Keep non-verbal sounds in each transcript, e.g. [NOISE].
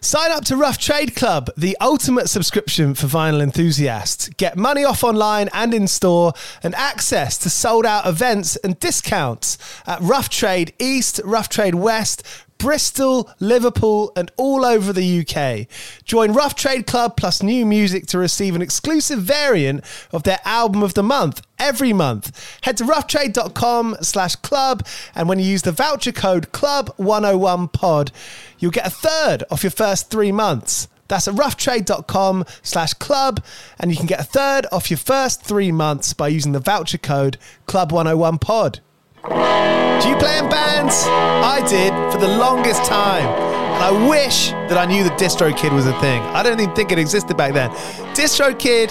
Sign up to Rough Trade Club, the ultimate subscription for vinyl enthusiasts. Get money off online and in store and access to sold out events and discounts at Rough Trade East, Rough Trade West, Bristol, Liverpool, and all over the UK. Join Rough Trade Club plus new music to receive an exclusive variant of their album of the month every month. Head to roughtrade.com slash club, and when you use the voucher code club101pod, you'll get a third off your first three months. That's at roughtrade.com slash club, and you can get a third off your first three months by using the voucher code club101pod. Do you play in bands? I did for the longest time. And I wish that I knew that DistroKid was a thing. I don't even think it existed back then. DistroKid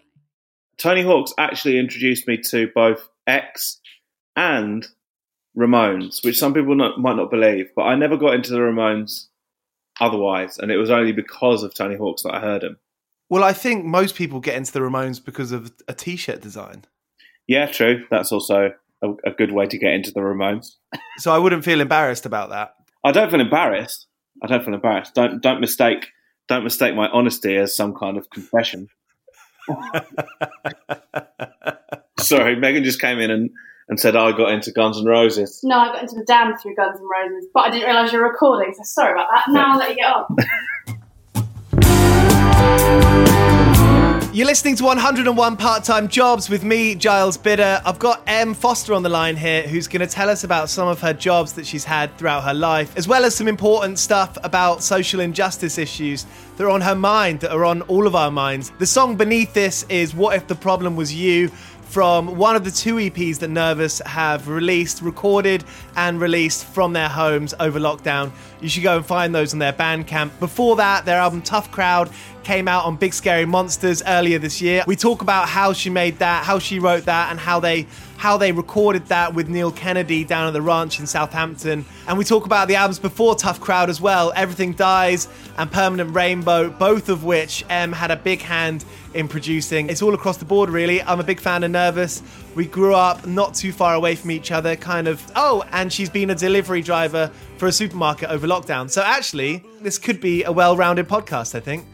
Tony Hawk's actually introduced me to both X and Ramones, which some people not, might not believe, but I never got into the Ramones otherwise, and it was only because of Tony Hawk's that I heard him. Well, I think most people get into the Ramones because of a t shirt design. Yeah, true. That's also a, a good way to get into the Ramones. So I wouldn't feel embarrassed about that. I don't feel embarrassed. I don't feel embarrassed. Don't don't mistake don't mistake my honesty as some kind of confession. [LAUGHS] Sorry, Megan just came in and, and said oh, I got into Guns N' Roses. No, I got into the Damned through Guns N' Roses, but I didn't realise you were recording, so sorry about that. Now I'll let you get on. [LAUGHS] You're listening to 101 Part Time Jobs with me, Giles Bidder. I've got Em Foster on the line here who's going to tell us about some of her jobs that she's had throughout her life, as well as some important stuff about social injustice issues that are on her mind, that are on all of our minds. The song beneath this is What If the Problem Was You? From one of the two EPs that Nervus have released, recorded, and released from their homes over lockdown. You should go and find those on their Bandcamp. Before that, their album Tough Crowd came out on Big Scary Monsters earlier this year. We talk about how she made that, how she wrote that, and how they how they recorded that with Neil Kennedy down at the ranch in Southampton. And we talk about the albums before Tough Crowd as well, Everything Dies and Permanent Rainbow, both of which Em had a big hand in producing. It's all across the board, really. I'm a big fan of Nervus. We grew up not too far away from each other, kind of. Oh, and she's been a delivery driver for a supermarket over lockdown. So actually, this could be a well rounded podcast, I think.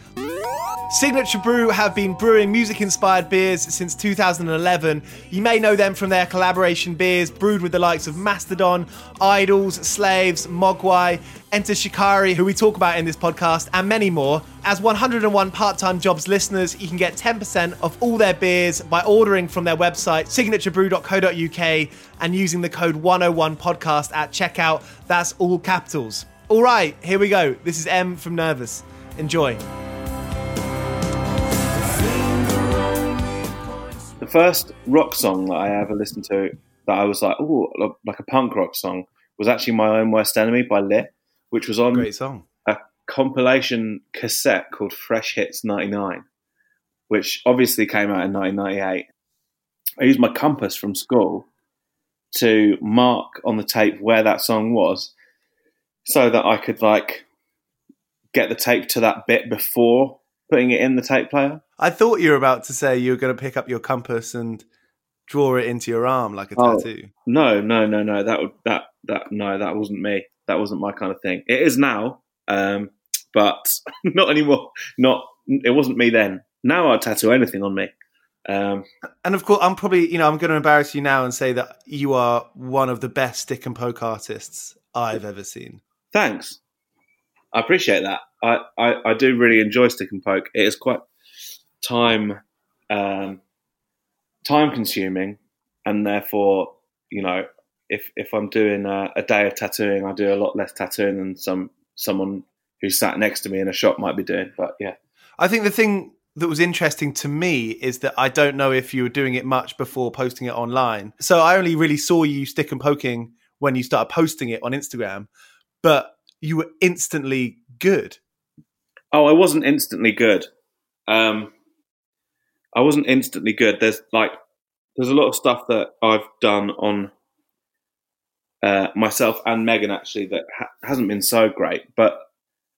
Signature Brew have been brewing music inspired beers since 2011. You may know them from their collaboration beers brewed with the likes of Mastodon, Idols, Slaves, Mogwai, Enter Shikari, who we talk about in this podcast, and many more. As 101 part time jobs listeners, you can get 10% off all their beers by ordering from their website, signaturebrew.co.uk, and using the code 101podcast at checkout. That's all capitals. All right, here we go. This is Em from Nervus. Enjoy. The first rock song that I ever listened to that I was like, oh, like a punk rock song was actually My Own Worst Enemy by Lit, which was on Great song. a compilation cassette called Fresh Hits 99, which obviously came out in 1998. I used my compass from school to mark on the tape where that song was so that I could like get the tape to that bit before putting it in the tape player. I thought you were about to say you were going to pick up your compass and draw it into your arm like a Oh. tattoo. No, no, no, no. That would that that no, that wasn't me. That wasn't my kind of thing. It is now, um, but [LAUGHS] not anymore. Not it wasn't me then. Now I'd tattoo anything on me. Um, And of course, I'm probably, you know, I'm going to embarrass you now and say that you are one of the best stick and poke artists I've ever seen. thanks. I appreciate that. I, I, I do really enjoy stick and poke. It is quite time um, time consuming, and therefore, you know, if if I'm doing a, a day of tattooing, I do a lot less tattooing than some someone who sat next to me in a shop might be doing. But yeah, I think the thing that was interesting to me is that I don't know if you were doing it much before posting it online. So I only really saw you stick and poking when you started posting it on Instagram, but you were instantly good. Oh, I wasn't instantly good. Um, I wasn't instantly good. There's like there's a lot of stuff that I've done on uh, myself and Megan actually that ha- hasn't been so great, but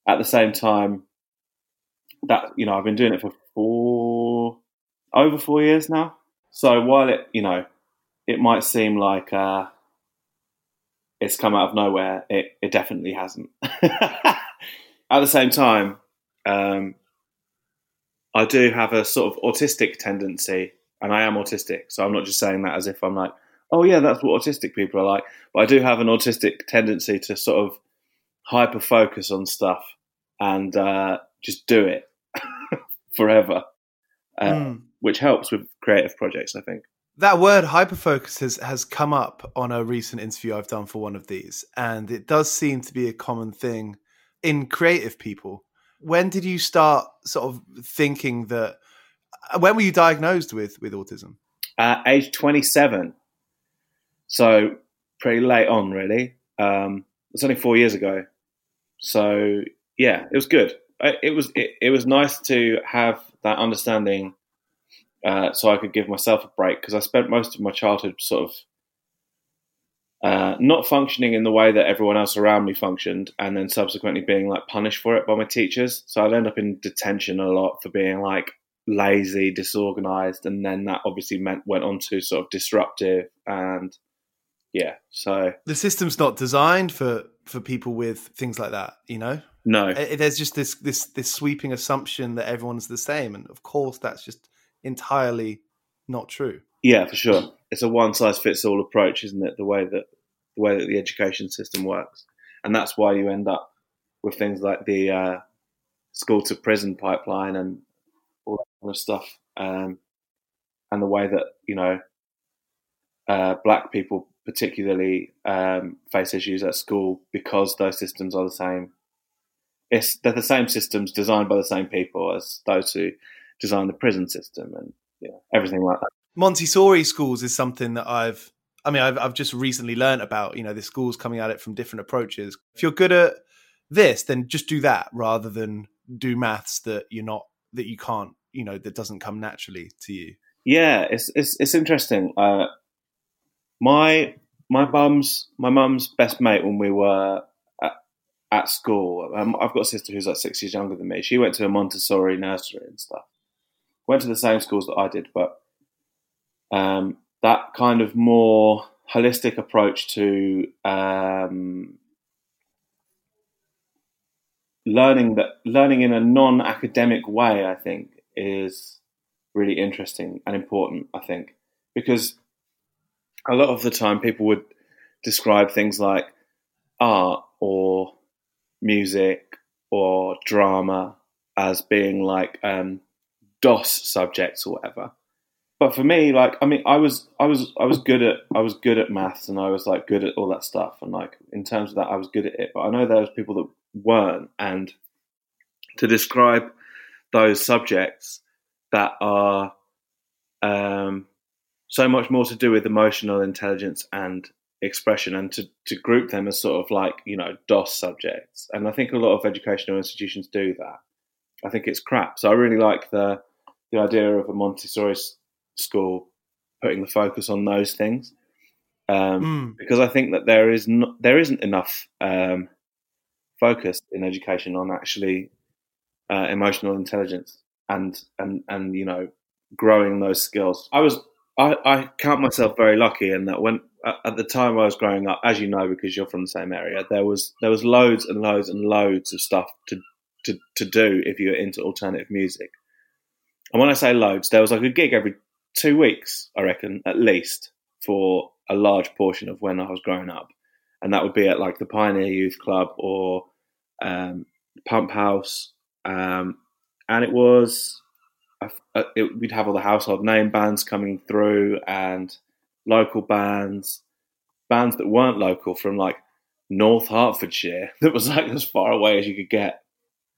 at the same time, that you know I've been doing it for four over four years now. So while it you know it might seem like uh, it's come out of nowhere, it, it definitely hasn't. [LAUGHS] at the same time, um, I do have a sort of autistic tendency, and I am autistic, so I'm not just saying that as if I'm like, oh yeah, that's what autistic people are like. But I do have an autistic tendency to sort of hyper focus on stuff and uh, just do it [LAUGHS] forever, uh, Mm. which helps with creative projects, I think. That word hyperfocus has, has come up on a recent interview I've done for one of these, and it does seem to be a common thing in creative people. When did you start sort of thinking that? uh, When were you diagnosed with with autism? uh, age 27. So pretty late on, really. Um, it's only four years ago. So yeah, it was good. It was it, it was nice to have that understanding, uh, so I could give myself a break because I spent most of my childhood sort of uh, not functioning in the way that everyone else around me functioned, and then subsequently being like punished for it by my teachers. So I'd end up in detention a lot for being like lazy, disorganized, and then that obviously meant went on to sort of disruptive and yeah. So The system's not designed for for people with things like that. You know, no, there's just this this this sweeping assumption that everyone's the same, and of course that's just entirely not true. yeah, for sure. It's a one size fits all approach, isn't it? The way that the way that the education system works, and that's why you end up with things like the uh, school to prison pipeline and all that kind of stuff, um, and the way that you know uh, black people particularly um, face issues at school because those systems are the same. It's they're the same systems designed by the same people as those who design the prison system and everything like that. Montessori schools is something that I've, I mean, I've, I've just recently learned about. You know, the schools coming at it from different approaches. If you're good at this, then just do that rather than do maths that you're not, that you can't, you know, that doesn't come naturally to you. Yeah, it's it's it's interesting. Uh, my my mum's my mum's best mate when we were at, at school. Um, I've got a sister who's like six years younger than me. She went to a Montessori nursery and stuff. Went to the same schools that I did, but um, that kind of more holistic approach to um, learning that learning in a non-academic way, I think, is really interesting and important. I think because a lot of the time people would describe things like art or music or drama as being like um, DOS subjects or whatever. But for me, like I mean, I was I was I was good at I was good at maths and I was like good at all that stuff. And like in terms of that I was good at it. But I know there was people that weren't, and to describe those subjects that are um, so much more to do with emotional intelligence and expression and to, to group them as sort of like you know dos subjects. And i think a lot of educational institutions do that. I think it's crap. So i really like the the idea of a montessori school putting the focus on those things um, mm. because i think that there is not, there isn't enough um, focus in education on actually uh, emotional intelligence and and and you know growing those skills i was I, I count myself very lucky in that when at the time I was growing up, as you know, because you're from the same area, there was there was loads and loads and loads of stuff to to, to do if you're into alternative music. And when I say loads, there was like a gig every two weeks, I reckon, at least, for a large portion of when I was growing up. And that would be at like the Pioneer Youth Club or um, Pump House. Um, and it was it, we'd have all the household name bands coming through and local bands, bands that weren't local from like North Hertfordshire, [LAUGHS] that was like as far away as you could get.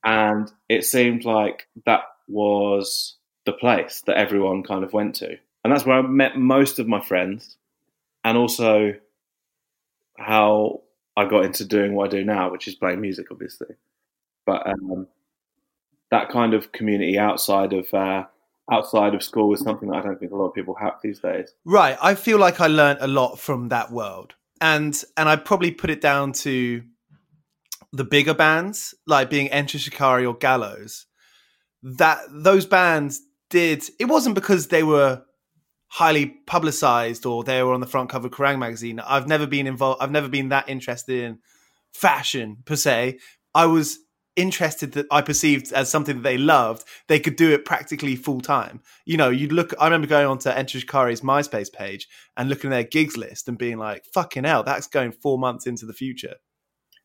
And it seemed like that was the place that everyone kind of went to. And that's where I met most of my friends and also how I got into doing what I do now, which is playing music, obviously. But um, that kind of community outside of uh, outside of school is something that I don't think a lot of people have these days. Right. I feel like I learned a lot from that world, and and I probably put it down to the bigger bands like being Enter Shikari or Gallows. That those bands did. It wasn't because they were highly publicized or they were on the front cover of Kerrang magazine. I've never been involved. I've never been that interested in fashion per se. I was interested that I perceived as something that they loved, they could do it practically full time. You know, you'd look. I remember going onto Enter Shikari's MySpace page and looking at their gigs list and being like, "Fucking hell, that's going four months into the future."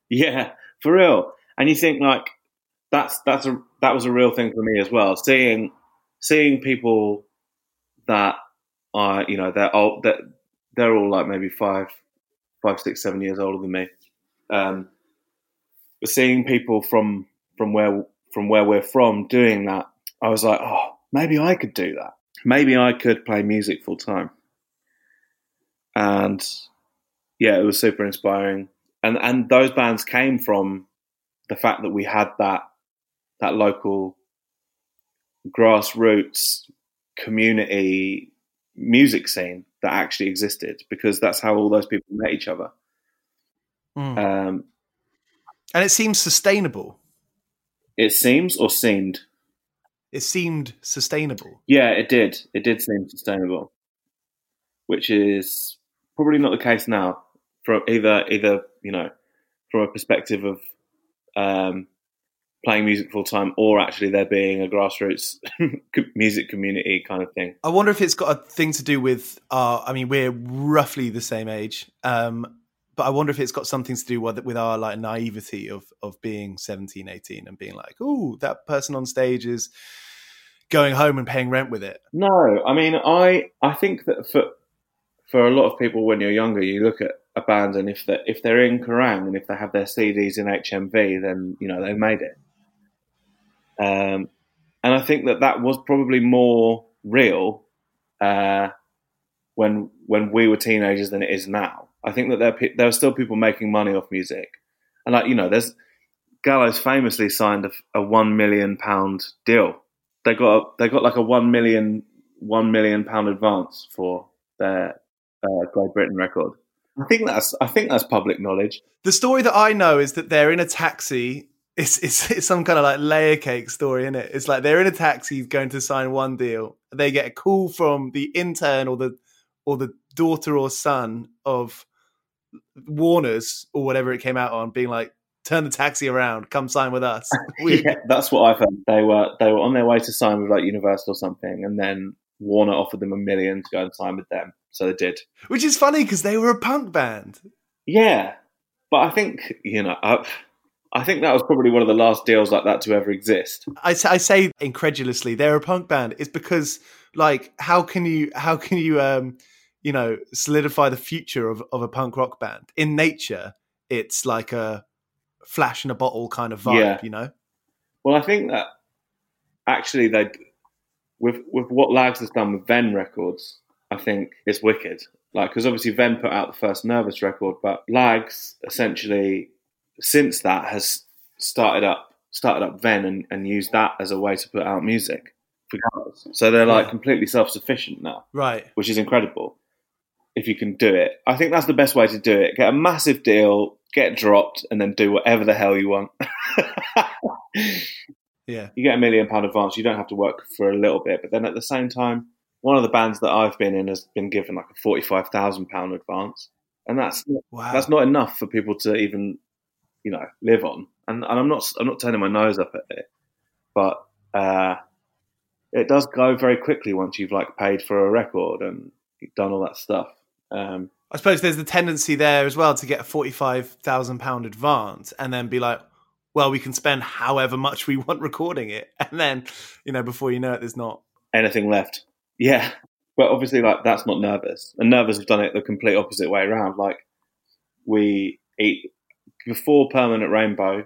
Yeah, for real. And you think like that's that's a that was a real thing for me as well. Seeing seeing people that are you know they're old that they're all like maybe five five six seven years older than me. Um, but seeing people from from where from where we're from doing that, I was like, oh, maybe I could do that. Maybe I could play music full time. And yeah, it was super inspiring. And and those bands came from the fact that we had that that local grassroots community music scene that actually existed because that's how all those people met each other. Mm. Um, and it seems sustainable. It seems or seemed? It seemed sustainable. Yeah, it did. It did seem sustainable, which is probably not the case now. From either, either you know, from a perspective of um, playing music full time, or actually there being a grassroots [LAUGHS] music community kind of thing. I wonder if it's got a thing to do with. Uh, I mean, we're roughly the same age. Um, but I wonder if it's got something to do with with our like naivety of of being 17, 18 and being like, oh, that person on stage is going home and paying rent with it. No, I mean, I I think that for for a lot of people when you're younger, you look at a band and if they if they're in Kerrang and if they have their CDs in HMV, then you know they've made it. Um, and I think that that was probably more real uh, when when we were teenagers than it is now. I think that there there are still people making money off music, and like you know, there's Gallows famously signed a, a one million pound deal. They got they got like a one million one million pound advance for their uh, Great Britain record. I think that's I think that's public knowledge. The story that I know is that they're in a taxi. It's, it's, [LAUGHS] it's some kind of like layer cake story, isn't it? It's like they're in a taxi going to sign one deal. They get a call from the intern or the or the daughter or son of Warner's or whatever it came out on, being like, turn the taxi around, come sign with us. [LAUGHS] Yeah, that's what I've heard. They were they were on their way to sign with like Universal or something, and then Warner offered them a million to go and sign with them, so they did. Which is funny because they were a punk band. Yeah, but I think you know, I, I think that was probably one of the last deals like that to ever exist. I say incredulously they're a punk band. It's because like how can you how can you um you know solidify the future of, of a punk rock band in nature? It's like a flash in a bottle kind of vibe, Yeah. you know. Well, I think that actually they, with with what Lags has done with Venn Records, I think is wicked. Like, because obviously Venn put out the first Nervus record, but Lags essentially since that has started up started up Venn and, and used that as a way to put out music. So they're like Yeah. completely self sufficient now, Right. which is incredible. If you can do it, I think that's the best way to do it. Get a massive deal, get dropped, and then do whatever the hell you want. [LAUGHS] Yeah. you get a million pound advance, you don't have to work for a little bit. But then at the same time, one of the bands that I've been in has been given like a forty five thousand pound advance, and that's Wow. that's not enough for people to even you know live on. And, and I'm not I'm not turning my nose up at it, but uh, it does go very quickly once you've like paid for a record and you've done all that stuff. Um, I suppose there's the tendency there as well to get a forty-five thousand pound advance and then be like, well, we can spend however much we want recording it, [LAUGHS] and then you know before you know it, there's not. anything left. Yeah. But obviously, like, that's not Nervus. And Nervus have done it the complete opposite way around. Like, we eat before Permanent Rainbow,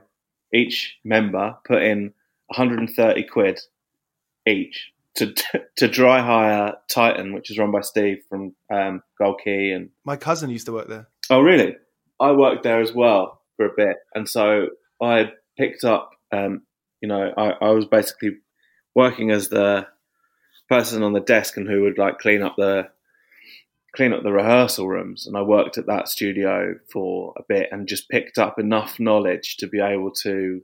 each member put in 130 quid each to to dry hire Titan, which is run by Steve from um, Gold Key. And My cousin used to work there. oh, really? I worked there as well for a bit, and so I picked up. Um, you know, I, I was basically working as the person on the desk and who would like clean up the clean up the rehearsal rooms and I worked at that studio for a bit and just picked up enough knowledge to be able to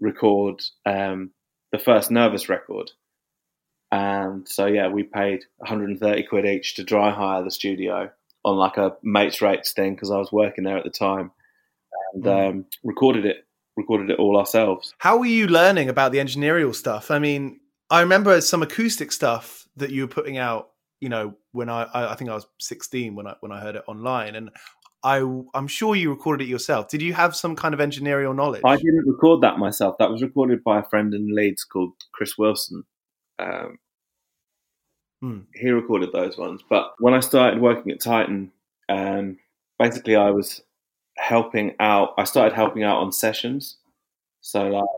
record um, the first Nervus record and so yeah we paid 130 quid each to dry hire the studio on like a mates rates thing because I was working there at the time and um, recorded it recorded it all ourselves How were you learning about the engineering stuff? I mean, I remember some acoustic stuff that you were putting out. You know, when I I think I was 16 when I when I heard it online, and I I'm sure you recorded it yourself. Did you have some kind of engineering knowledge? I didn't record that myself. That was recorded by a friend in Leeds called Chris Wilson. Um, Hmm. He recorded those ones. But when I started working at Titan, um, basically I was helping out. I started helping out on sessions. So like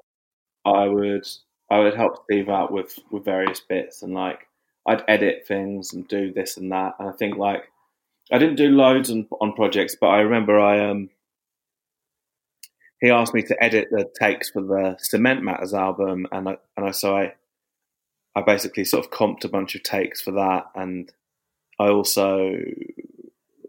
I would I would help Steve out with with various bits and like I'd edit things and do this and that. And I think like I didn't do loads on, on projects, but I remember I um he asked me to edit the takes for the Cement Matters album, and I, and I so I I basically sort of comped a bunch of takes for that, and I also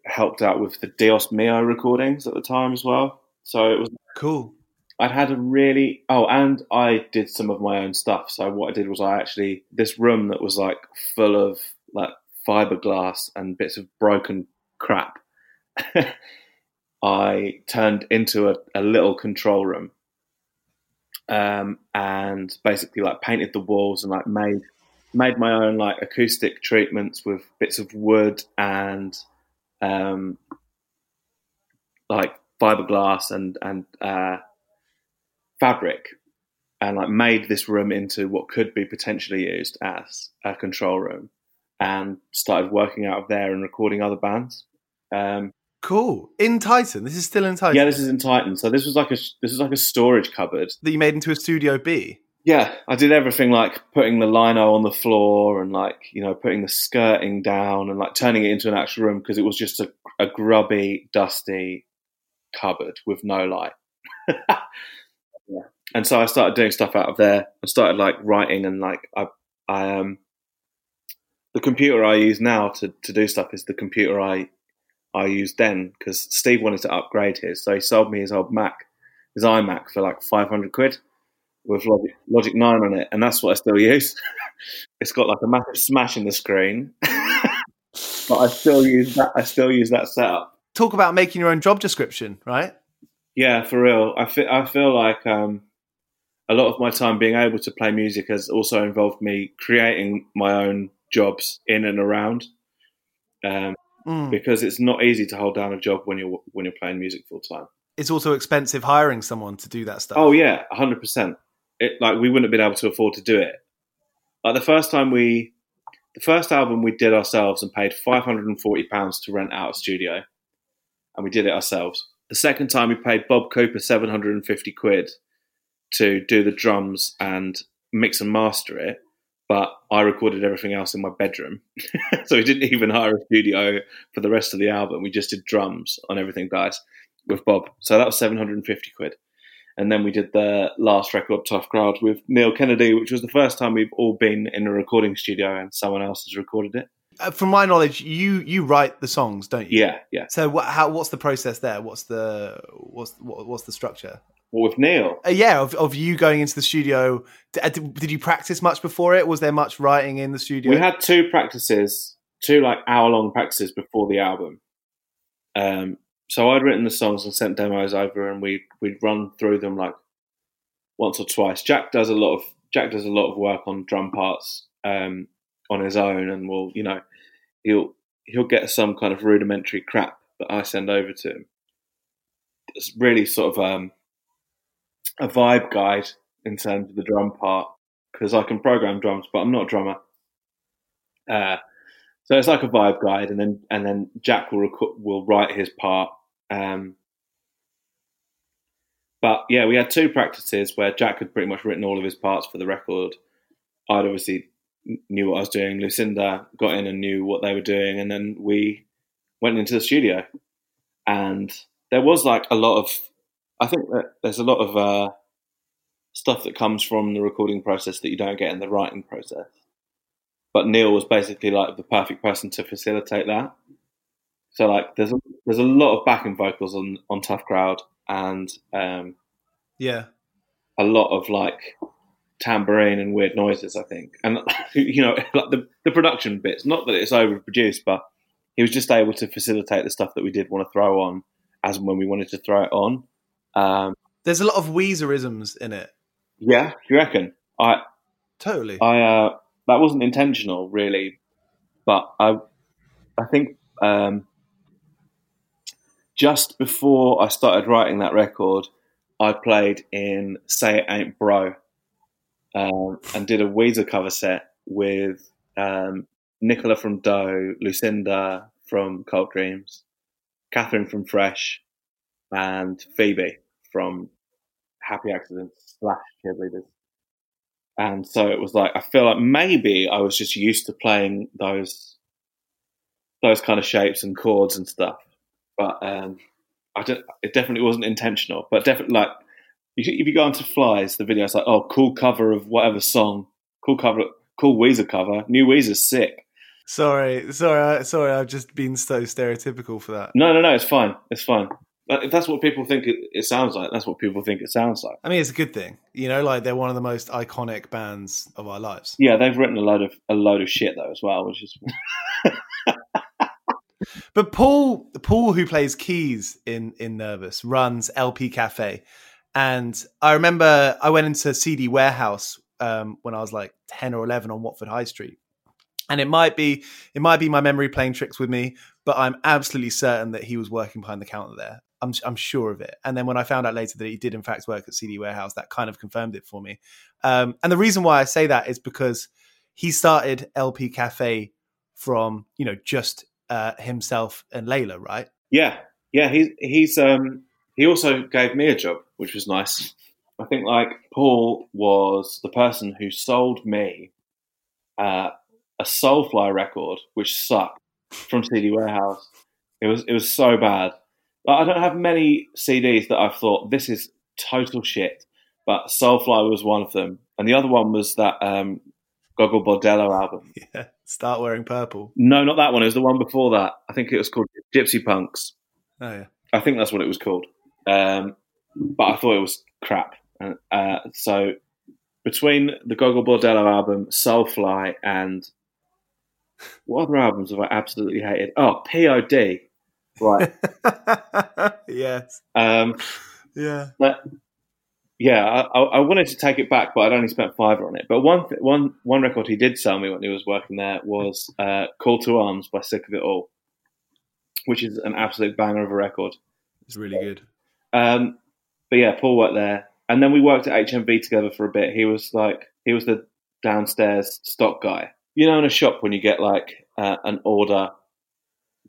helped out with the Dios Mio recordings at the time as well. So it was cool. I'd had a really oh, and I did some of my own stuff. So what I did was I actually this room that was like full of like fiberglass and bits of broken crap. [LAUGHS] I turned into a, a little control room, um, and basically like painted the walls and like made made my own like acoustic treatments with bits of wood and um, like fiberglass and and uh, fabric and like made this room into what could be potentially used as a control room and started working out of there and recording other bands. Um, Cool. In Titan. This is still in Titan. yeah, this is in Titan. So this was like a this was like a storage cupboard. that you made into a Studio B. Yeah, I did everything like putting the lino on the floor and like you know putting the skirting down and like turning it into an actual room because it was just a, a grubby, dusty cupboard with no light. [LAUGHS] And so I started doing stuff out of there. I started like writing and like I I um the computer I use now to to do stuff is the computer I I used then because Steve wanted to upgrade his, so he sold me his old Mac, his iMac for like five hundred quid with Logic, Logic 9 on it, and that's what I still use. [LAUGHS] it's got like a massive smash in the screen, [LAUGHS] but I still use that. I still use that setup. Talk about making your own job description, right? Yeah, for real. I feel I feel like um, a lot of my time being able to play music has also involved me creating my own jobs in and around. Um, Mm. because it's not easy to hold down a job when you're when you're playing music full time. It's also expensive hiring someone to do that stuff. Oh yeah, hundred percent. It like we wouldn't have been able to afford to do it. Like the first time we, the first album we did ourselves and paid five hundred and forty pounds to rent out a studio, and we did it ourselves. The second time we paid Bob Cooper seven hundred and fifty quid to do the drums and mix and master it, but I recorded everything else in my bedroom, [LAUGHS] so we didn't even hire a studio for the rest of the album. We just did drums on everything, guys, with Bob. So that was seven hundred and fifty quid. And then we did the last record, Tough Crowd, with Neil Kennedy, which was the first time we've all been in a recording studio and someone else has recorded it. Uh, from my knowledge, you you write the songs, don't you? Yeah, yeah. So what, how what's the process there? What's the what's what, what's the structure? Well, with Neil, Uh, yeah, of, of you going into the studio. Uh, Did, did you practice much before it? Was there much writing in the studio? we had two practices, two like hour long practices before the album. Um, so I'd written the songs and sent demos over, and we'd we'd run through them like once or twice. Jack does a lot of Jack does a lot of work on drum parts um, on his own, and will you know he'll he'll get some kind of rudimentary crap that I send over to him. It's really sort of um, a vibe guide in terms of the drum part because I can program drums, but I'm not a drummer. Uh, so it's like a vibe guide, and then and then Jack will reco- will write his part. Um, but yeah, we had two practices where Jack had pretty much written all of his parts for the record. I'd obviously knew what I was doing. Lucinda got in and knew what they were doing, and then we went into the studio. And there was like a lot of, I think that there's a lot of uh, stuff that comes from the recording process that you don't get in the writing process. But Neil was basically like the perfect person to facilitate that. So like, there's a, there's a lot of backing vocals on on Tough Crowd, and um, yeah. a lot of like tambourine and weird noises. I think, and [LAUGHS] you know, like the the production bits. Not that it's overproduced, but he was just able to facilitate the stuff that we did want to throw on as and when we wanted to throw it on. Um, There's a lot of Weezerisms in it. yeah, you reckon? I Totally. I uh, that wasn't intentional, really, but I I think um, just before I started writing that record, I played in "Say It Ain't Bro" um, and did a Weezer cover set with um, Nicola from Doe, Lucinda from Cult Dreams, Catherine from Fresh, and Phoebe from Happy Accidents slash Cheerleaders. And so it was like I feel like maybe I was just used to playing those those kind of shapes and chords and stuff, but um, I don't. It definitely wasn't intentional. But definitely, like if you, go onto Flies, the video, it's like, oh, cool cover of whatever song, cool cover, cool Weezer cover, new Weezer's sick. Sorry, sorry, sorry. I've just been so stereotypical for that. No, no, no, it's fine, it's fine. But if that's what people think it, it sounds like, that's what people think it sounds like. I mean, it's a good thing. You know, like they're one of the most iconic bands of our lives. Yeah, they've written a load of a load of shit though as well, which is [LAUGHS] But Paul, Paul, who plays keys in in Nervus, runs LP Cafe, and I remember I went into CD Warehouse um, when I was like ten or eleven on Watford High Street, and it might be it might be my memory playing tricks with me, but I'm absolutely certain that he was working behind the counter there. I'm I'm sure of it. And then when I found out later that he did in fact work at CD Warehouse, that kind of confirmed it for me. Um, and the reason why I say that is because he started LP Cafe from you know just uh, himself and Layla, right? yeah, yeah. He's he's um he also gave me a job, which was nice. I think like Paul was the person who sold me uh, a Soulfly record, which sucked from CD Warehouse. It was it was so bad. I don't have many CDs that I've thought this is total shit, but Soulfly was one of them, and the other one was that um, Gogol Bordello album. [LAUGHS] Yeah, start wearing purple. No, not that one. It was the one before that. I think it was called Gypsy Punks. Oh yeah, I think that's what it was called. Um, but I thought it was crap. Uh, so between the Gogol Bordello album, Soulfly, and what other albums have I absolutely hated? Oh, POD. Right. [LAUGHS] yes. Um, Yeah. But yeah, I, I wanted to take it back, but I'd only spent five on it. But one th- one one record he did sell me when he was working there was uh, "Call to Arms" by Sick of It All, which is an absolute banger of a record. It's really good. Um, but yeah, Paul worked there, and then we worked at HMV together for a bit. He was like he was the downstairs stock guy. You know, in a shop when you get like uh, an order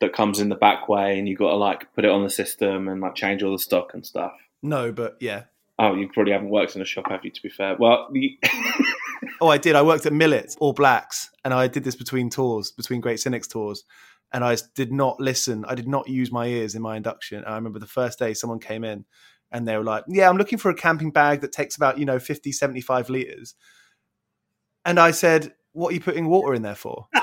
that comes in the back way, and you got to like put it on the system and like change all the stock and stuff. No, but yeah. Oh, you probably haven't worked in a shop, have you? To be fair, well, the, [LAUGHS] Oh, I did. I worked at Millet, All Blacks, and I did this between tours, between Great Cynics tours. And I did not listen. I did not use my ears in my induction. And I remember the first day someone came in and they were like, Yeah, I'm looking for a camping bag that takes about, you know, 50, 75 liters. And I said, What are you putting water in there for? [LAUGHS]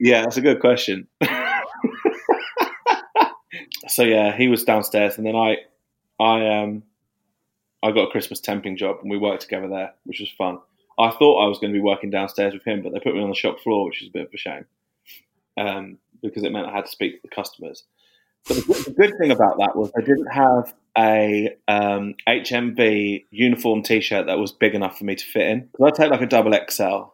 yeah, that's a good question. so yeah, he was downstairs, and then I, I um, I got a Christmas temping job, and we worked together there, which was fun. I thought I was going to be working downstairs with him, but they put me on the shop floor, which is a bit of a shame, um, because it meant I had to speak to the customers. But the, good- thing about that was I didn't have a um, HMV uniform T-shirt that was big enough for me to fit in. Because I take like a double XL,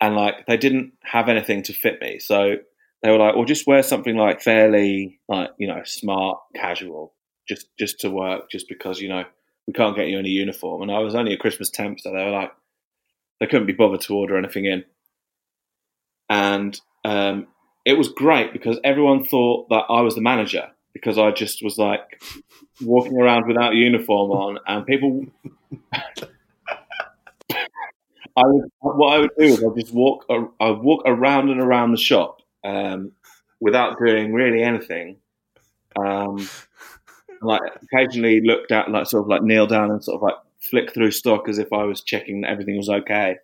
and like they didn't have anything to fit me, so they were like, "Well, just wear something like fairly like you know smart, casual, just just to work, just because you know we can't get you any uniform." And I was only a Christmas temp, so they were like, they couldn't be bothered to order anything in, and um, it was great because everyone thought that I was the manager because I just was like walking around without a uniform on, and people. I would, what I would do is I'd just walk. I'd walk around and around the shop um, without doing really anything. Um, like occasionally looked at, like sort of like kneel down and sort of like flick through stock as if I was checking that everything was okay.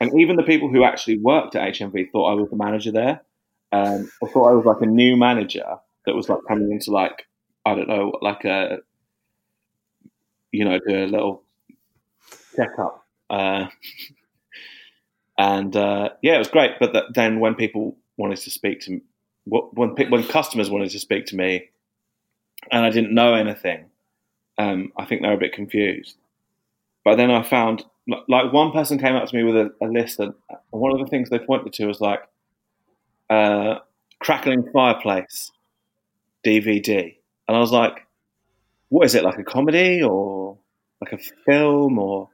And even the people who actually worked at HMV thought I was the manager there. Um, I thought I was like a new manager that was like coming into like I don't know, like a you know, do a little checkup. Uh, and uh, yeah, it was great. But th- then when people wanted to speak to when when customers wanted to speak to me, and I didn't know anything, um, I think they were a bit confused. But then I found like one person came up to me with a, a list, and one of the things they pointed to was like uh, crackling fireplace DVD, and I was like, "What is it? Like a comedy or like a film or?"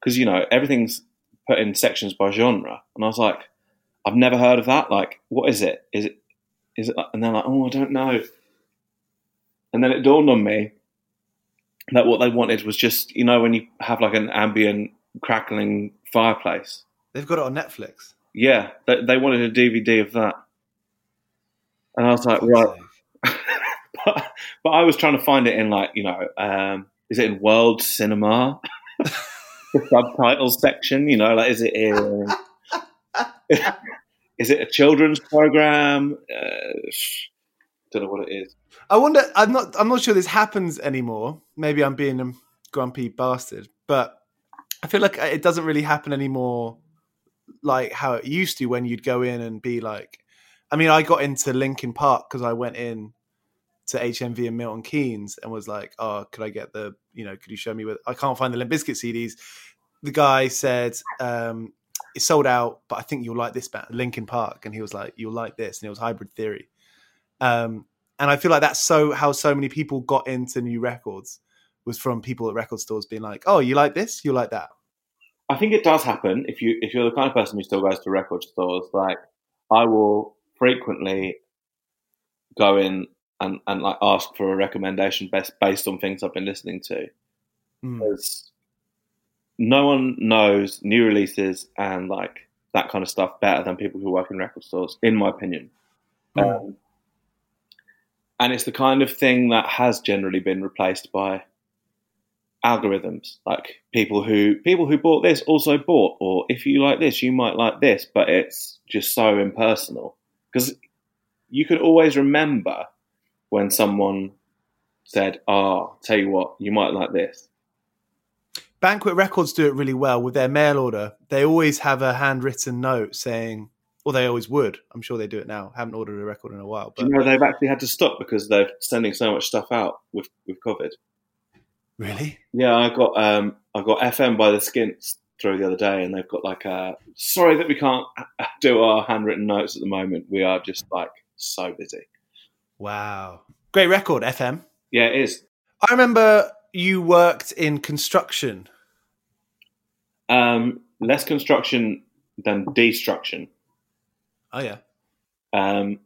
Because you know everything's put in sections by genre, and I was like, "I've never heard of that. Like, what is it? Is it? Is it?" like-" And they're like, "Oh, I don't know." And then it dawned on me that what they wanted was just you know when you have like an ambient crackling fireplace. They've got it on Netflix. Yeah, they, they wanted a DVD of that, and I was like, right. [LAUGHS] but, but I was trying to find it in like you know, um, is it in World Cinema? [LAUGHS] the subtitles section, you know, like is it in? [LAUGHS] is it a children's program? Uh, don't know what it is. I wonder. I'm not. I'm not sure this happens anymore. Maybe I'm being a grumpy bastard, but I feel like it doesn't really happen anymore. Like how it used to when you'd go in and be like. I mean, I got into Linkin Park because I went in to HMV and Milton Keynes and was like, "Oh, could I get the? You know, could you show me where? I can't find the Limp Bizkit CDs." The guy said, um, "It's sold out, but I think you'll like this band, Linkin Park." And he was like, "You'll like this," and it was Hybrid Theory. Um, and I feel like that's so how so many people got into new records was from people at record stores being like, "Oh, you like this? You like that?" I think it does happen if you if you're the kind of person who still goes to record stores. Like I will frequently go in and, and like ask for a recommendation based based on things I've been listening to. Mm. Because no one knows new releases and like that kind of stuff better than people who work in record stores, in my opinion. Mm. Um, and it's the kind of thing that has generally been replaced by algorithms like people who people who bought this also bought or if you like this you might like this but it's just so impersonal because you can always remember when someone said oh tell you what you might like this Banquet Records do it really well with their mail order. They always have a handwritten note saying, or they always would. I'm sure they do it now. Haven't ordered a record in a while, but you know they've actually had to stop because they're sending so much stuff out with with COVID. really, Yeah, I got um, I got FM by the Skints through the other day, and they've got like a sorry that we can't do our handwritten notes at the moment. We are just like so busy. Wow, great record, FM. Yeah, it is. I remember you worked in construction. Um, less construction than destruction. Oh yeah, Um,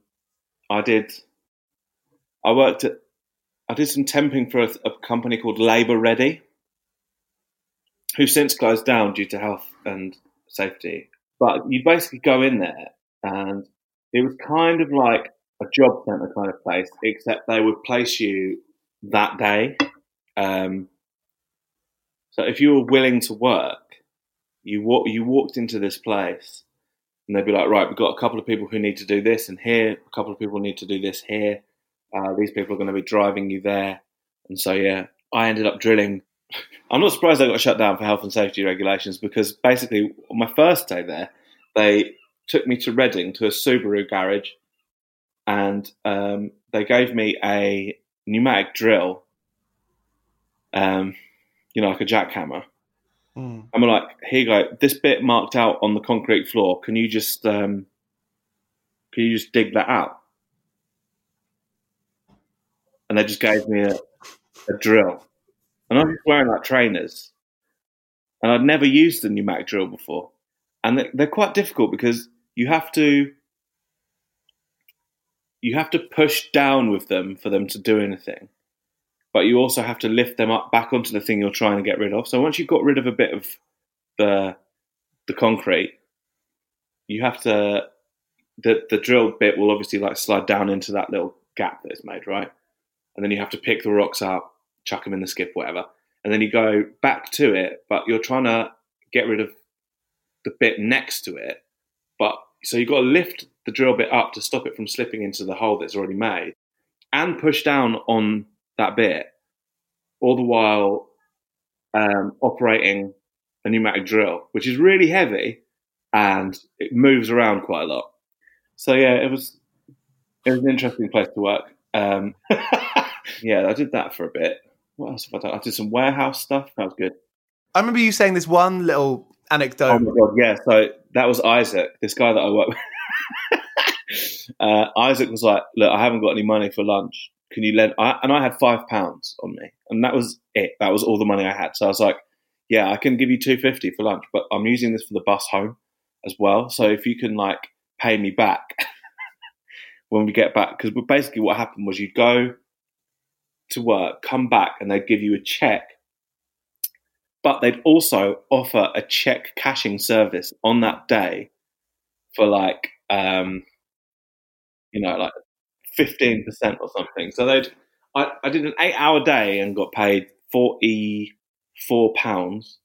I did. I worked at. I did some temping for a, a company called Labour Ready, who since closed down due to health and safety. But you basically go in there, and it was kind of like a job centre kind of place, except they would place you that day. Um, so if you were willing to work, you walk, you walked into this place and they'd be like, right, we've got a couple of people who need to do this and here, a couple of people need to do this here. Uh, these people are going to be driving you there. And so, yeah, I ended up drilling. [LAUGHS] I'm not surprised I got shut down for health and safety regulations because basically, on my first day there, they took me to Reading to a Subaru garage and um, they gave me a pneumatic drill, um, you know, like a jackhammer. Mm. And we're like, here you go. This bit marked out on the concrete floor. Can you just um, can you just dig that out? And they just gave me a, a drill, and I was wearing like trainers, and I'd never used a pneumatic drill before, and they- they're quite difficult because you have to you have to push down with them for them to do anything but you also have to lift them up back onto the thing you're trying to get rid of. So once you've got rid of a bit of the the concrete, you have to the the drill bit will obviously like slide down into that little gap that it's made, right? And then you have to pick the rocks up, chuck them in the skip, whatever, and then you go back to it, but you're trying to get rid of the bit next to it, but so you've got to lift the drill bit up to stop it from slipping into the hole that's already made, and push down on that bit, all the while um, operating a pneumatic drill, which is really heavy and it moves around quite a lot. So yeah, it was it was an interesting place to work. Um, [LAUGHS] yeah, I did that for a bit. What else have I done? I did some warehouse stuff. That was good. I remember you saying this one little anecdote. Oh my god, yeah. So that was Isaac, this guy that I work with. Uh, Isaac was like, "Look, I haven't got any money for lunch. Can you lend?" I, and I had five pounds on me, and that was it. That was all the money I had. So I was like, "Yeah, I can give you two fifty for lunch, but I'm using this for the bus home as well. So if you can like pay me back [LAUGHS] when we get back, because basically what happened was you'd go to work, come back, and they'd give you a check." But they'd also offer a check cashing service on that day for like, um, you know, like fifteen percent or something. So they'd, I, I did an eight-hour day and got paid forty-four pounds.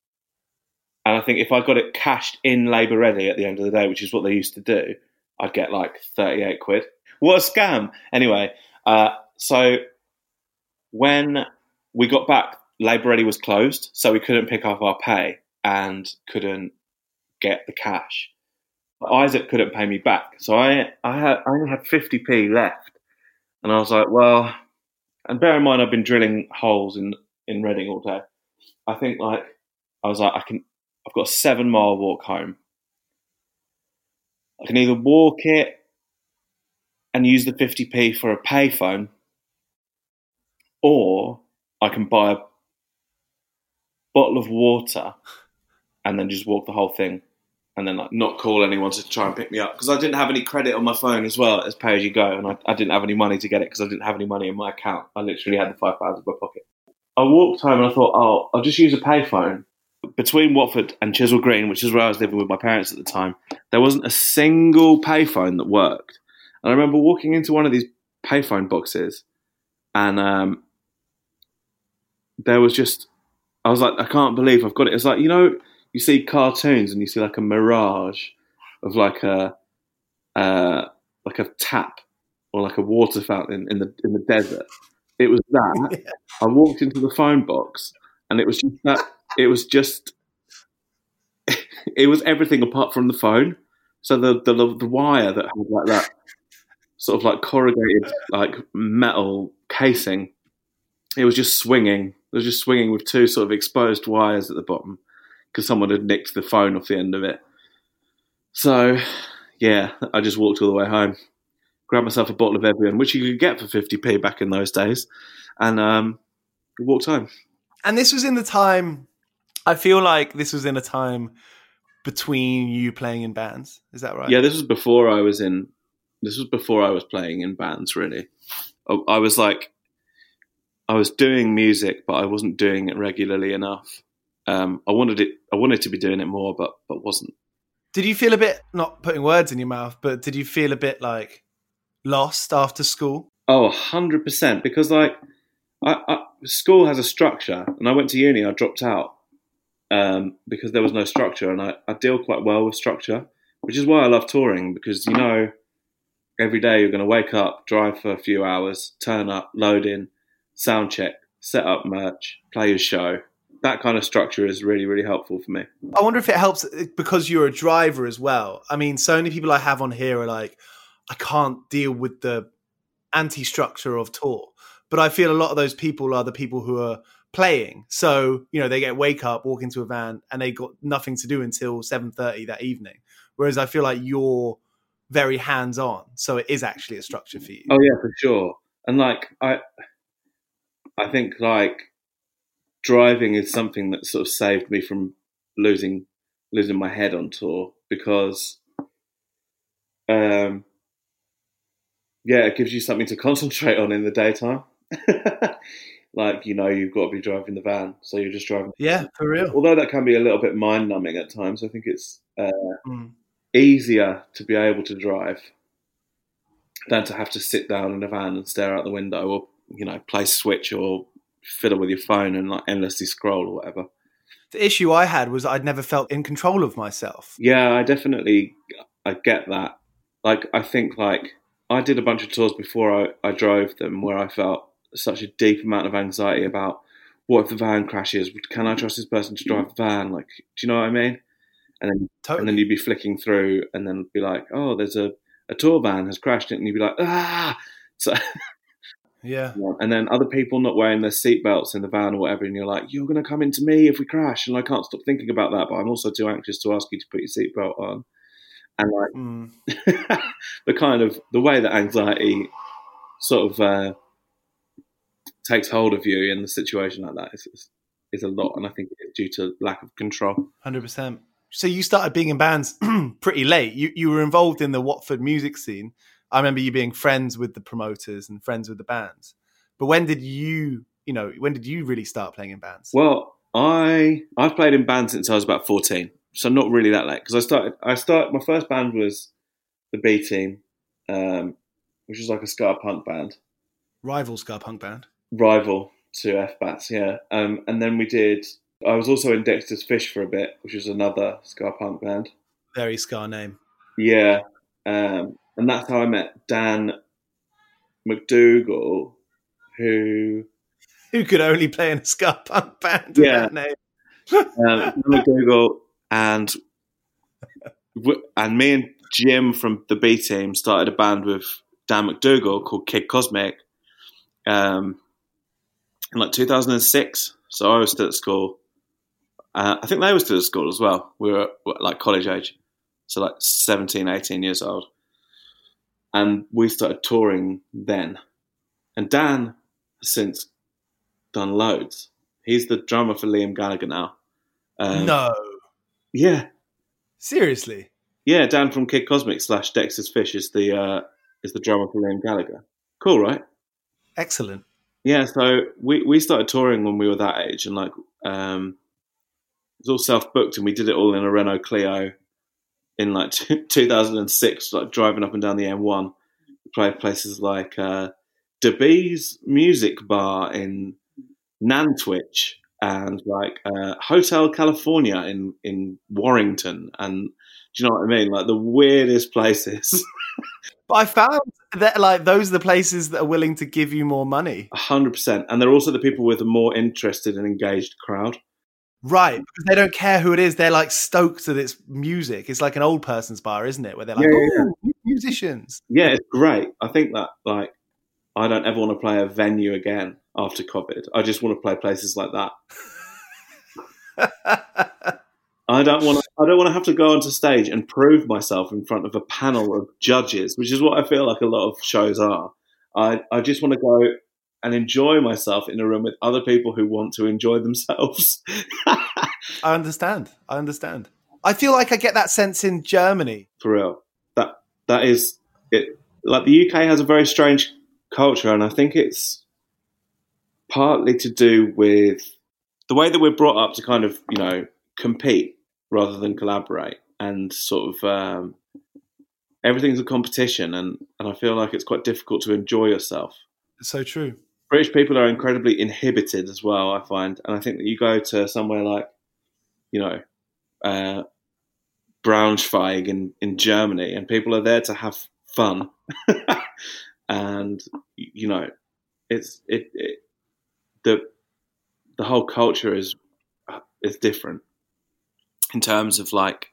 And I think if I got it cashed in Labour Ready at the end of the day, which is what they used to do, I'd get like thirty-eight quid. What a scam! Anyway, uh, so when we got back, Labour Ready was closed, so we couldn't pick up our pay and couldn't get the cash. Isaac couldn't pay me back, so I I, had, I only had 50p left, and I was like, well, and bear in mind I've been drilling holes in in Reading all day. I think like I was like I can I've got a seven mile walk home. I can either walk it and use the 50p for a payphone, or I can buy a bottle of water and then just walk the whole thing and then like not call anyone to try and pick me up because I didn't have any credit on my phone as well as pay as you go and I, I didn't have any money to get it because I didn't have any money in my account. I literally had the five pounds in my pocket. I walked home and I thought, oh, I'll just use a payphone. Between Watford and Chiswell Green, which is where I was living with my parents at the time, there wasn't a single payphone that worked. And I remember walking into one of these payphone boxes and um, there was just I was like, I can't believe I've got it. It's like you know, you see cartoons and you see like a mirage of like a uh, like a tap or like a water fountain in the in the desert. It was that. [LAUGHS] I walked into the phone box and it was just that. It was just. [LAUGHS] It was everything apart from the phone. So the the the wire that had like that sort of like corrugated like metal casing, it was just swinging. It was just swinging with two sort of exposed wires at the bottom because someone had nicked the phone off the end of it. So yeah, I just walked all the way home, grabbed myself a bottle of Evian, which you could get for 50p back in those days, and um, walked home. And this was in the time. I feel like this was in a time between you playing in bands. Is that right? Yeah, this was before I was in. This was before I was playing in bands. Really, I, I was like, I was doing music, but I wasn't doing it regularly enough. Um, I wanted it. I wanted to be doing it more, but but wasn't. Did you feel a bit not putting words in your mouth, but did you feel a bit like lost after school? Oh, 100%. Because, like, I, I, school has a structure, and I went to uni, I dropped out um, because there was no structure, and I, I deal quite well with structure, which is why I love touring, because you know every day you're going to wake up, drive for a few hours, turn up, load in, sound check, set up merch, play your show. That kind of structure is really, really helpful for me. I wonder if it helps uh, because you're a driver as well. I mean, so many people I have on here are like, I can't deal with the anti structure of tour. But I feel a lot of those people are the people who are playing. So, you know, they get wake up, walk into a van, and they got nothing to do until 7.30 that evening. Whereas I feel like you're very hands on. So it is actually a structure for you. Oh yeah, for sure. And like I I think like driving is something that sort of saved me from losing losing my head on tour because um yeah, it gives you something to concentrate on in the daytime. [LAUGHS] like, you know, you've got to be driving the van, so you're just driving. Yeah, for real. Although that can be a little bit mind numbing at times, I think it's uh, Mm. easier to be able to drive than to have to sit down in a van and stare out the window or, you know, play Switch or fiddle with your phone and like endlessly scroll or whatever. The issue I had was I'd never felt in control of myself. Yeah, I definitely I get that. Like I think like I did a bunch of tours before I, I drove them where I felt such a deep amount of anxiety about what if the van crashes? Can I trust this person to drive the van? Like, do you know what I mean? And then Totally. and then you'd be flicking through and then be like, oh, there's a, a tour van has crashed, it, and you'd be like, ah. So [LAUGHS] yeah. and then other people not wearing their seatbelts in the van or whatever, and you're like, you're going to come into me if we crash, and I can't stop thinking about that, but I'm also too anxious to ask you to put your seatbelt on, and like Mm. [LAUGHS] the kind of the way that anxiety sort of uh, takes hold of you in the situation like that is, is, is a lot, and I think it's due to lack of control. Hundred percent. So you started being in bands [CLEARS THROAT] pretty late. You you were involved in the Watford music scene. I remember you being friends with the promoters and friends with the bands. But when did you, you know, when did you really start playing in bands? Well, I I've played in bands since I was about fourteen, so not really that late because I started I start my first band was the B Team, um, which was like a ska punk band, Rival ska punk band. rival to F Bats, yeah. Um, and then we did. I was also in Dexter's Fish for a bit, which was another ska punk band. Very ska name. Yeah, um, and that's how I met Dan McDougall, who Who could only play in a ska punk band Yeah. that name? um, Dan McDougall and and me and Jim from the B team started a band with Dan McDougall called Kid Cosmic um, in like 2006. So I was still at school. Uh, I think they were still at school as well. We were like college age, so like 17, 18 years old. And we started touring then. And Dan has since done loads. He's the drummer for Liam Gallagher now. Um, no. Yeah, Seriously. yeah. Dan from Kid Cosmic slash Dexter's Fish is the uh, is the drummer for Liam Gallagher. Cool, right? Excellent. Yeah. So we we started touring when we were that age, and like um, it was all self booked, and we did it all in a Renault Clio in like [LAUGHS] 2006, like driving up and down the M1. We played places like uh, DeBee's Music Bar in Nantwich and like uh, Hotel California in in Warrington, and do you know what I mean? Like the weirdest places. [LAUGHS] But I found that like those are the places that are willing to give you more money. hundred percent, and they're also the people with a more interested and engaged crowd. Right, because they don't care who it is. They're like stoked that it's music. It's like an old person's bar, isn't it? Where they're like, Yeah, yeah, "Oh, musicians." Yeah, it's great. I think that like I don't ever want to play a venue again after COVID. I just want to play places like that. [LAUGHS] I don't want to. I don't want to have to go onto stage and prove myself in front of a panel of judges, which is what I feel like a lot of shows are. I I just want to go and enjoy myself in a room with other people who want to enjoy themselves. [LAUGHS] I understand. I understand. I feel like I get that sense in Germany. For real, that that is it. Like the UK has a very strange culture, and I think it's partly to do with the way that we're brought up to kind of you know compete rather than collaborate and sort of um, everything's a competition and, and I feel like it's quite difficult to enjoy yourself. It's so true. British people are incredibly inhibited as well, I find. And I think that you go to somewhere like, you know, uh, Braunschweig in, in Germany and people are there to have fun. [LAUGHS] and, you know, it's, it, it, the, the whole culture is, is different in terms of like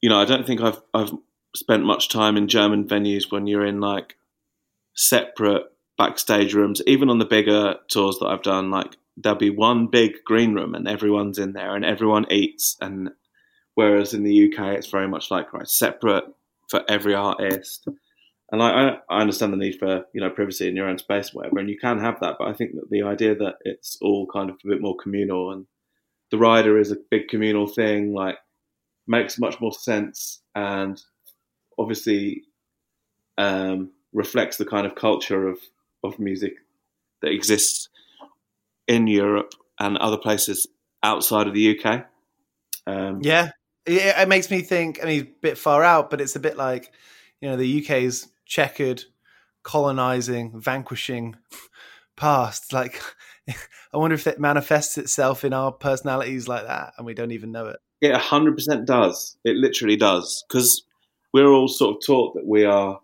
you know I don't think I've I've spent much time in German venues when you're in like separate backstage rooms even on the bigger tours that I've done like there'll be one big green room and everyone's in there and everyone eats. And whereas in the UK it's very much like right separate for every artist. And I, I understand the need for you know privacy in your own space whatever and you can have that. But I think that the idea that it's all kind of a bit more communal and the rider is a big communal thing, like makes much more sense and obviously um, reflects the kind of culture of, of music that exists in Europe and other places outside of the UK. Um, Yeah, it, it makes me think. I mean, a bit far out, but it's a bit like you know the UK's checkered, colonizing, vanquishing [LAUGHS] past. Like, [LAUGHS] I wonder if it manifests itself in our personalities like that, and we don't even know it. It 100% does. It literally does. Because we're all sort of taught that we are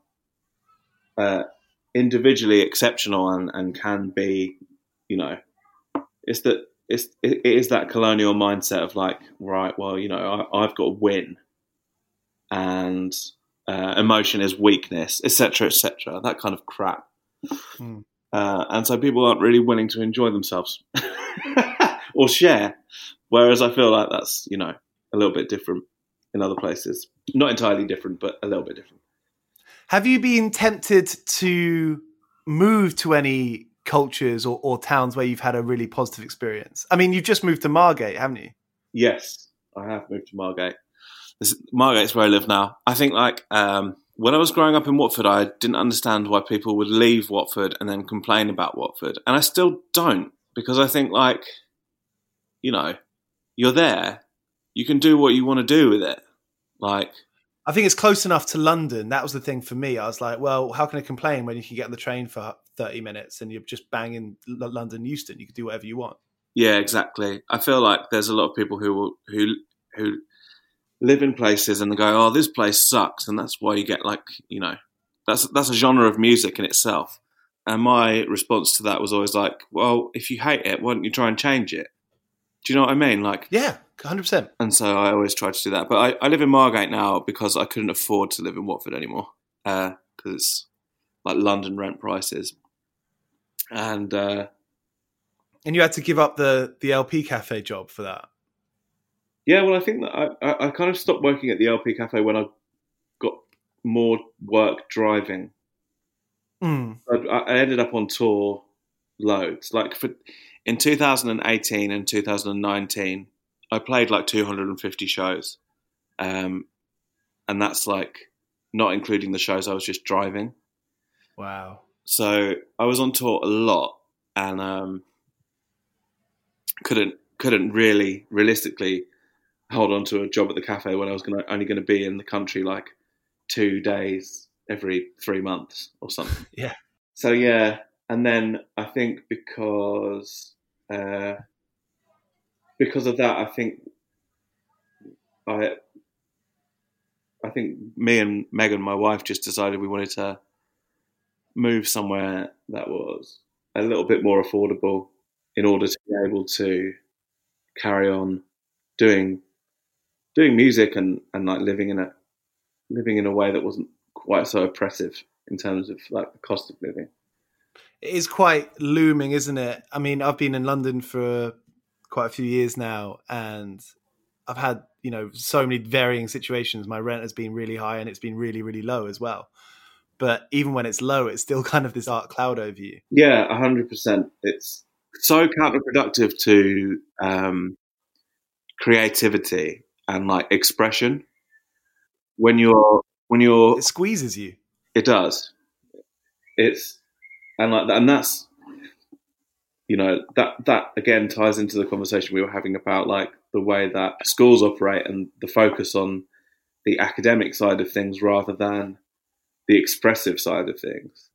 uh, individually exceptional and, and can be, you know, it's that it's it is that colonial mindset of like, right, well, you know, I, I've got to win, and uh, emotion is weakness, etc., etc. That kind of crap. Hmm. Uh, and so people aren't really willing to enjoy themselves [LAUGHS] or share. Whereas I feel like that's you know a little bit different in other places. Not entirely different, but a little bit different. Have you been tempted to move to any cultures or, or towns where you've had a really positive experience? I mean, you've just moved to Margate, haven't you? Yes, I have moved to Margate. This, Margate's where I live now. I think like um, when I was growing up in Watford, I didn't understand why people would leave Watford and then complain about Watford, and I still don't because I think like you know you're there, you can do what you want to do with it. Like I think it's close enough to London. That was the thing for me. I was like, well, how can I complain when you can get on the train for 30 minutes and you're just banging London Euston? You can do whatever you want. Yeah, exactly. I feel like there's a lot of people who will, who who live in places and they go, "Oh, this place sucks," and that's why you get like you know, that's that's a genre of music in itself. And my response to that was always like, "Well, if you hate it, why don't you try and change it?" Do you know what I mean? Like, Yeah, 100%. and so I always try to do that. But I, I live in Margate now because I couldn't afford to live in Watford anymore because it's like London rent prices. And uh, And you had to give up the, the LP cafe job for that. Yeah, well, I think that I, I, I kind of stopped working at the LP Cafe when I got more work driving. Mm. I, I ended up on tour loads. Like for in 2018 and 2019, I played like 250 shows, um, and that's like not including the shows I was just driving. Wow. So I was on tour a lot, and um, couldn't couldn't really realistically hold on to a job at the cafe when I was gonna, only going to be in the country like two days every three months or something. [LAUGHS] Yeah. So yeah, and then I think because uh, because of that, I think I I think me and Megan, my wife, just decided we wanted to move somewhere that was a little bit more affordable in order to be able to carry on doing doing music and, and like living in a living in a way that wasn't quite so oppressive in terms of like the cost of living. It is quite looming, isn't it? I mean, I've been in London for quite a few years now, and I've had you know so many varying situations. My rent has been really high, and it's been really really low as well. But even when it's low, it's still [LAUGHS] kind of this dark cloud over you. Yeah, hundred percent. It's so counterproductive to um, creativity and like expression when you're when you're It squeezes you. It does. It's and like and that's you know that that again ties into the conversation we were having about like the way that schools operate and the focus on the academic side of things rather than the expressive side of things.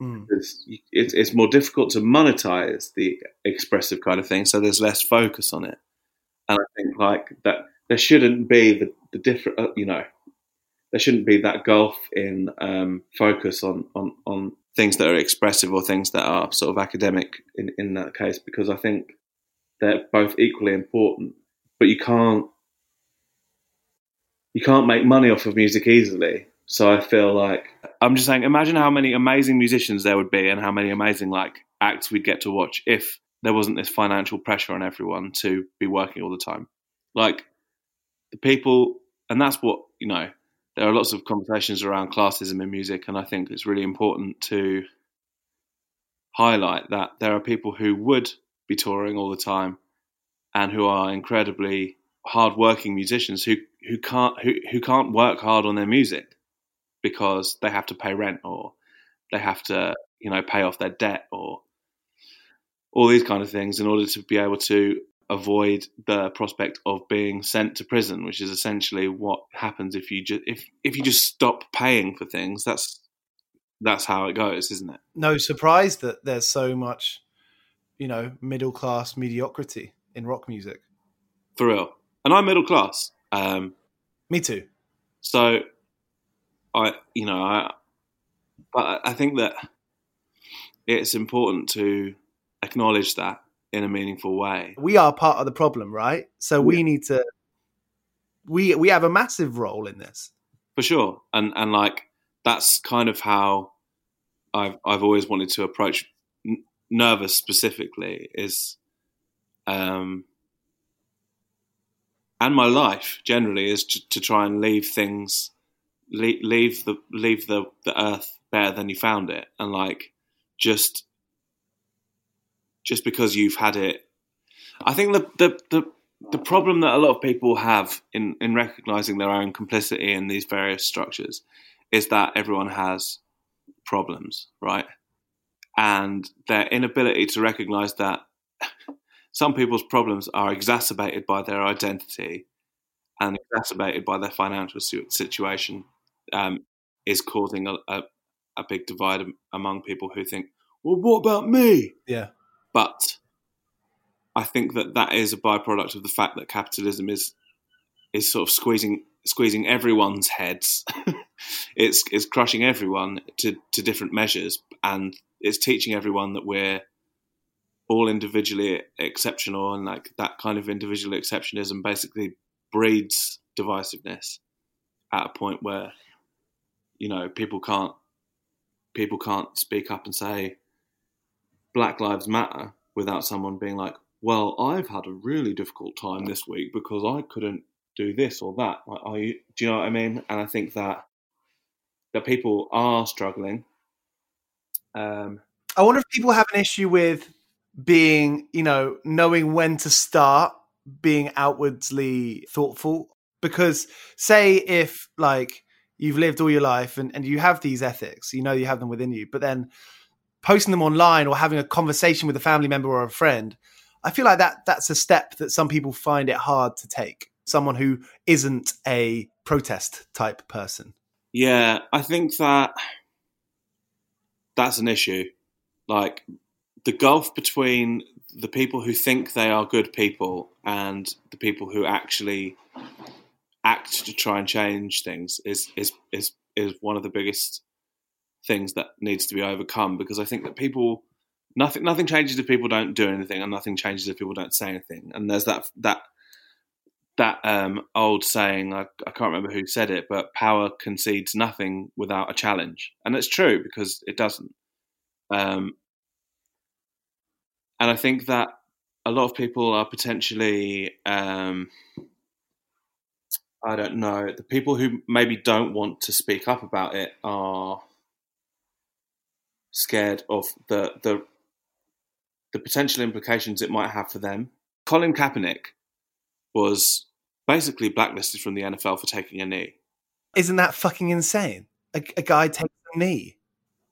Mm. It's, it's it's more difficult to monetize the expressive kind of thing, so there's less focus on it. And I think like that there shouldn't be the the different uh, you know there shouldn't be that gulf in um, focus on, on on things that are expressive or things that are sort of academic in, in that case because I think they're both equally important. But you can't you can't make money off of music easily. So I feel like I'm just saying, imagine how many amazing musicians there would be and how many amazing like acts we'd get to watch if there wasn't this financial pressure on everyone to be working all the time. Like the people, and that's what you know. There are lots of conversations around classism in music, and I think it's really important to highlight that there are people who would be touring all the time and who are incredibly hardworking musicians who who can't who, who can't work hard on their music because they have to pay rent or they have to you know pay off their debt or all these kind of things in order to be able to avoid the prospect of being sent to prison, which is essentially what happens if you just if if you just stop paying for things. That's that's how it goes, isn't it? No surprise that there's so much, you know, middle class mediocrity in rock music. For real. And I'm middle class. Um, Me too. so I, you know, I, but I think that it's important to acknowledge that in a meaningful way. We are part of the problem, right? So we need to. We we have a massive role in this. for sure and and like that's kind of how i've i've always wanted to approach N- Nervus specifically is um and my life generally is to, to try and leave things leave, leave the leave the the earth better than you found it and like just just because you've had it i think the the the the problem that a lot of people have in, in recognizing their own complicity in these various structures is that everyone has problems, right? And their inability to recognize that [LAUGHS] some people's problems are exacerbated by their identity and exacerbated by their financial situation um, is causing a, a, a big divide among people who think, well, what about me? Yeah. But I think that that is a byproduct of the fact that capitalism is is sort of squeezing squeezing everyone's heads. [LAUGHS] it's it's crushing everyone to to different measures, and it's teaching everyone that we're all individually exceptional, and like that kind of individual exceptionism basically breeds divisiveness at a point where you know people can't people can't speak up and say Black Lives Matter without someone being like, well, I've had a really difficult time this week because I couldn't do this or that. Are you, do you know what I mean? And I think that that people are struggling. Um, I wonder if people have an issue with being, you know, knowing when to start being outwardly thoughtful. Because, say, if like you've lived all your life and, and you have these ethics, you know, you have them within you, but then posting them online or having a conversation with a family member or a friend, I feel like that that's a step that some people find it hard to take. Someone who isn't a protest type person. yeah, I think that that's an issue. Like the gulf between the people who think they are good people and the people who actually act to try and change things is is is is one of the biggest things that needs to be overcome because I think that people nothing nothing changes if people don't do anything, and nothing changes if people don't say anything. And there's that that that um, old saying I, I can't remember who said it, but power concedes nothing without a challenge, and it's true because it doesn't. Um, and I think that a lot of people are potentially um, I don't know the people who maybe don't want to speak up about it are scared of the the the potential implications it might have for them. Colin Kaepernick was basically blacklisted from the NFL for taking a knee. Isn't that fucking insane? A, a guy takes a knee.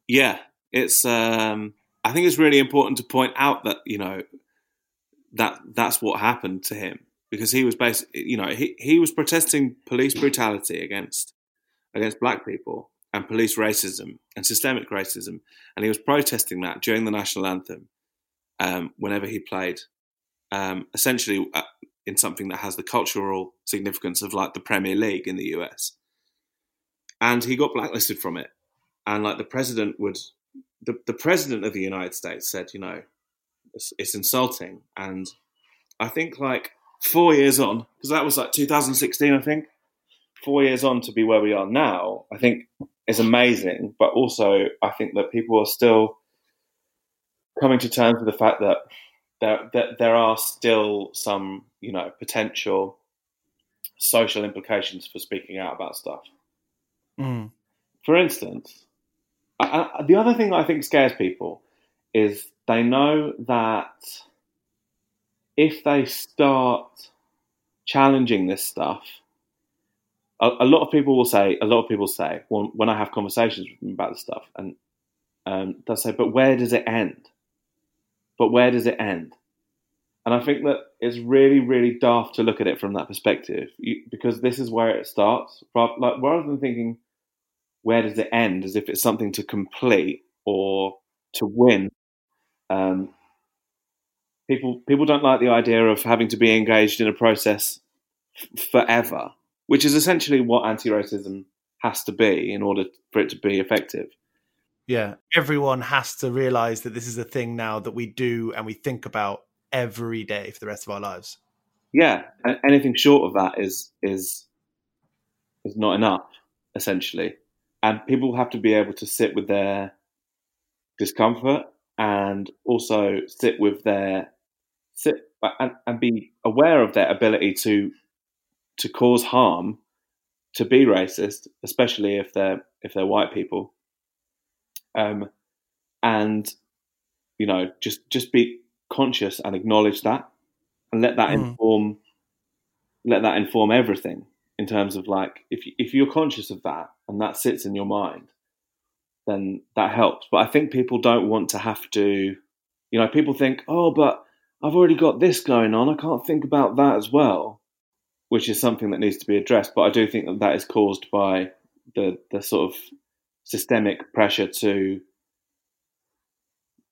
Yeah, it's. Um, I think it's really important to point out that you know that that's what happened to him because he was basically, you know, he he was protesting police brutality against against black people and police racism and systemic racism, and he was protesting that during the national anthem um, whenever he played. Um, essentially, uh, in something that has the cultural significance of like the Premier League in the US. And he got blacklisted from it. And like the president would, the, the president of the United States said, you know, it's, it's insulting. And I think like four years on, because that was like 2016, I think, four years on to be where we are now, I think is amazing. But also, I think that people are still coming to terms with the fact that there, that there are still some, you know, potential social implications for speaking out about stuff. Mm. For instance, I, I, the other thing I think scares people is they know that if they start challenging this stuff, a, a, lot of people will say, a lot of people say, when, when I have conversations with them about this stuff, and um, they'll say, but where does it end? but where does it end? And I think that it's really, really daft to look at it from that perspective you, because this is where it starts. Like rather than thinking, where does it end, as if it's something to complete or to win. Um, people people don't like the idea of having to be engaged in a process f- forever, which is essentially what anti-racism has to be in order for it to be effective. Yeah, everyone has to realize that this is a thing now that we do and we think about every day for the rest of our lives. Yeah, anything short of that is is is not enough, essentially. And people have to be able to sit with their discomfort and also sit with their sit and, and be aware of their ability to to cause harm, to be racist, especially if they're if they're white people. Um, and you know just just be conscious and acknowledge that and let that mm. inform let that inform everything in terms of like if if you're conscious of that and that sits in your mind then that helps. But i think people don't want to have to you know people think oh but i've already got this going on. I can't think about that as well which is something that needs to be addressed but i do think that that is caused by the the sort of systemic pressure to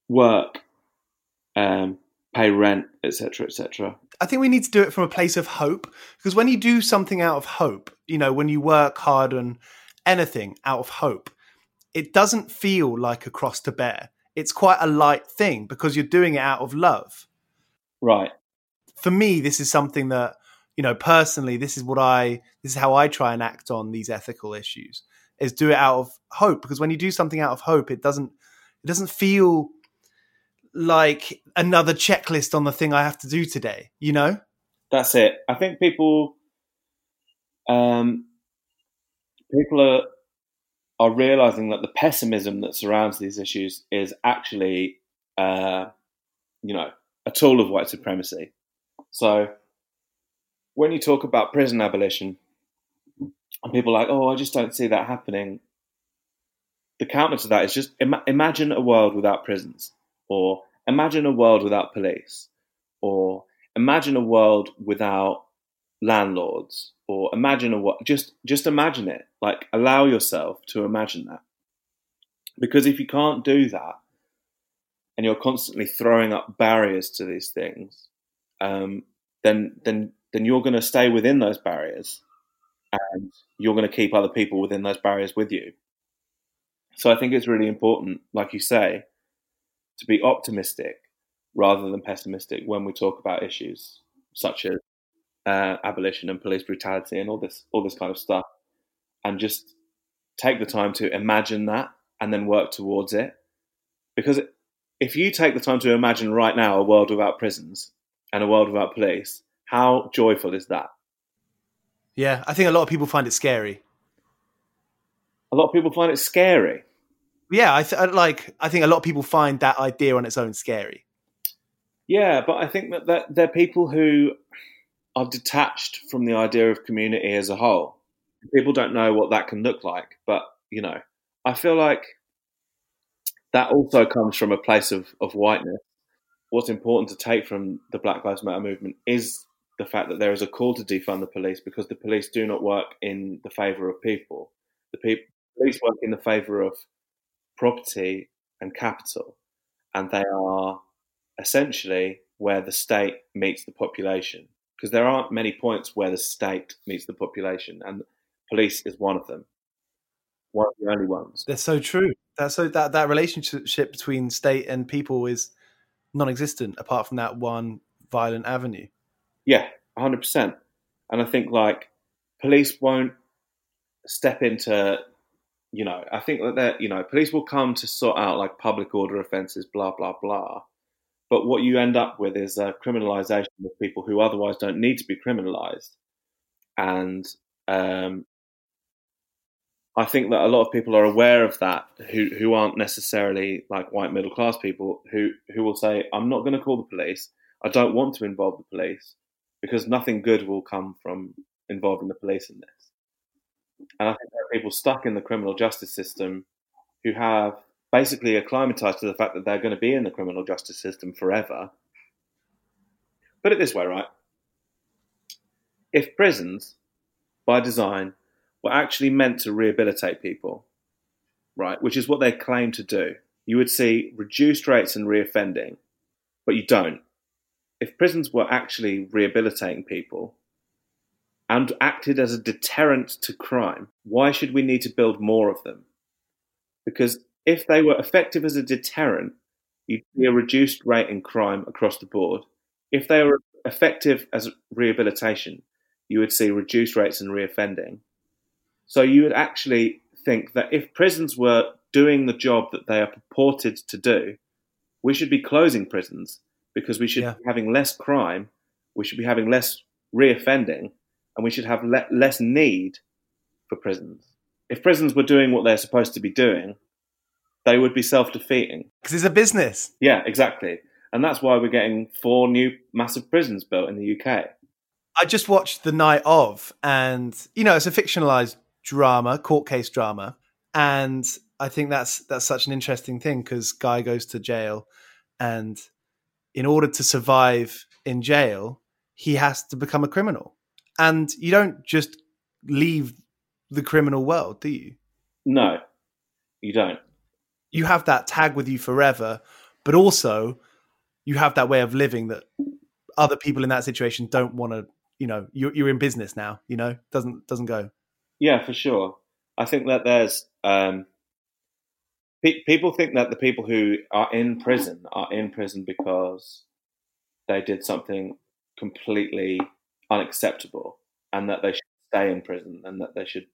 work, um, pay rent, etc., etc. I think we need to do it from a place of hope because when you do something out of hope, you know, when you work hard on anything out of hope, it doesn't feel like a cross to bear. It's quite a light thing because you're doing it out of love. Right. For me, this is something that, you know, personally, this is what I, this is how I try and act on these ethical issues is do it out of hope because when you do something out of hope it doesn't it doesn't feel like another checklist on the thing I have to do today, you know? That's it. I think people um people are are realizing that the pessimism that surrounds these issues is actually uh you know, a tool of white supremacy. So when you talk about prison abolition, and people are like, oh, I just don't see that happening. The counter to that is just Im- imagine a world without prisons, or imagine a world without police, or imagine a world without landlords, or imagine a world. Just just imagine it. Like allow yourself to imagine that, because if you can't do that, and you're constantly throwing up barriers to these things, um, then then then you're going to stay within those barriers and you're going to keep other people within those barriers with you. So I think it's really important, like you say, to be optimistic rather than pessimistic when we talk about issues such as uh, abolition and police brutality and all this all this kind of stuff, and just take the time to imagine that and then work towards it. Because if you take the time to imagine right now a world without prisons and a world without police, how joyful is that? Yeah, I think a lot of people find it scary. A lot of people find it scary. Yeah, I th- like. I think a lot of people find that idea on its own scary. Yeah, but I think that, that they're people who are detached from the idea of community as a whole. People don't know what that can look like, but you know, I feel like that also comes from a place of, of whiteness. What's important to take from the Black Lives Matter movement is the fact that there is a call to defund the police because the police do not work in the favour of people. The police work in the favour of property and capital, and they are essentially where the state meets the population. Because there aren't many points where the state meets the population, and police is one of them. One of the only ones. They're so true. That's so that that relationship between state and people is non-existent apart from that one violent avenue. Yeah, hundred percent. And I think like police won't step into, you know, I think that they you know, police will come to sort out like public order offences, blah blah blah. But what you end up with is a criminalisation of people who otherwise don't need to be criminalised, and um, I think that a lot of people are aware of that who who aren't necessarily like white middle class people who who will say, "I'm not going to call the police. I don't want to involve the police because nothing good will come from involving the police in this." And I think there are people stuck in the criminal justice system who have basically acclimatized to the fact that they're going to be in the criminal justice system forever. Put it this way, right? If prisons, by design, were actually meant to rehabilitate people, right, which is what they claim to do, you would see reduced rates in reoffending, but you don't. If prisons were actually rehabilitating people and acted as a deterrent to crime, why should we need to build more of them? Because if they were effective as a deterrent, you'd see a reduced rate in crime across the board. If they were effective as rehabilitation, you would see reduced rates in reoffending. So you would actually think that if prisons were doing the job that they are purported to do, we should be closing prisons because we should Yeah. be having less crime, we should be having less reoffending, and we should have le- less need for prisons. If prisons were doing what they're supposed to be doing, they would be self defeating. Because it's a business. Yeah, exactly. And that's why we're getting four new massive prisons built in the UK. I just watched The Night of, and you know, it's a fictionalized drama, court case drama, and I think that's that's such an interesting thing because guy goes to jail, and in order to survive in jail, he has to become a criminal, and you don't just leave the criminal world, do you? No, you don't. You have that tag with you forever, but also you have that way of living that other people in that situation don't want to. You know, you're, you're in business now. You know, doesn't doesn't go. Yeah, for sure. I think that there's um, pe- people think that the people who are in prison are in prison because they did something completely unacceptable, and that they should stay in prison, and that they should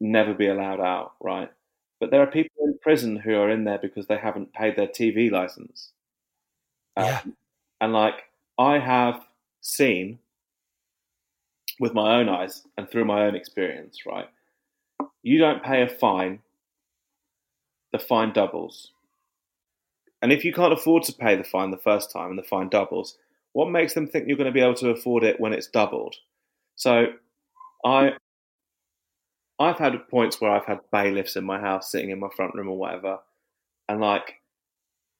never be allowed out. Right? But there are people in prison who are in there because they haven't paid their TV license. Yeah. Um, and like I have seen with my own eyes and through my own experience, right? You don't pay a fine, the fine doubles. And if you can't afford to pay the fine the first time and the fine doubles, what makes them think you're going to be able to afford it when it's doubled? So I I've had points where I've had bailiffs in my house sitting in my front room or whatever, and like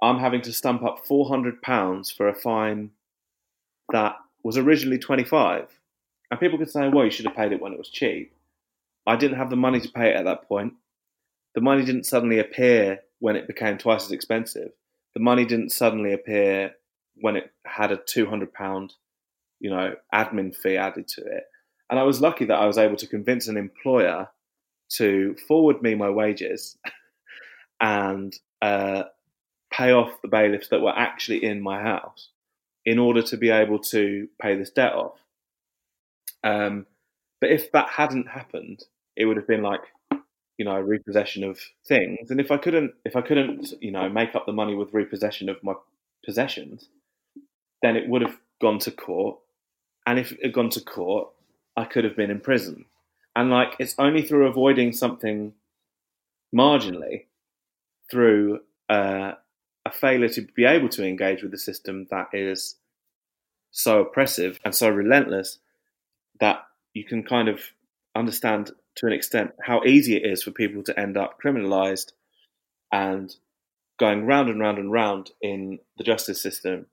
I'm having to stump up four hundred pounds for a fine that was originally twenty five. And people could say, well, you should have paid it when it was cheap. I didn't have the money to pay it at that point. The money didn't suddenly appear when it became twice as expensive. The money didn't suddenly appear when it had a two hundred pound, you know, admin fee added to it. And I was lucky that I was able to convince an employer to forward me my wages [LAUGHS] and uh, pay off the bailiffs that were actually in my house in order to be able to pay this debt off. Um, but if that hadn't happened, it would have been like, you know, repossession of things. And if I couldn't, if I couldn't, you know, make up the money with repossession of my possessions, then it would have gone to court. And if it had gone to court, I could have been in prison. And like, it's only through avoiding something marginally, through uh, a failure to be able to engage with the system that is so oppressive and so relentless, that you can kind of understand to an extent how easy it is for people to end up criminalized and going round and round and round in the justice system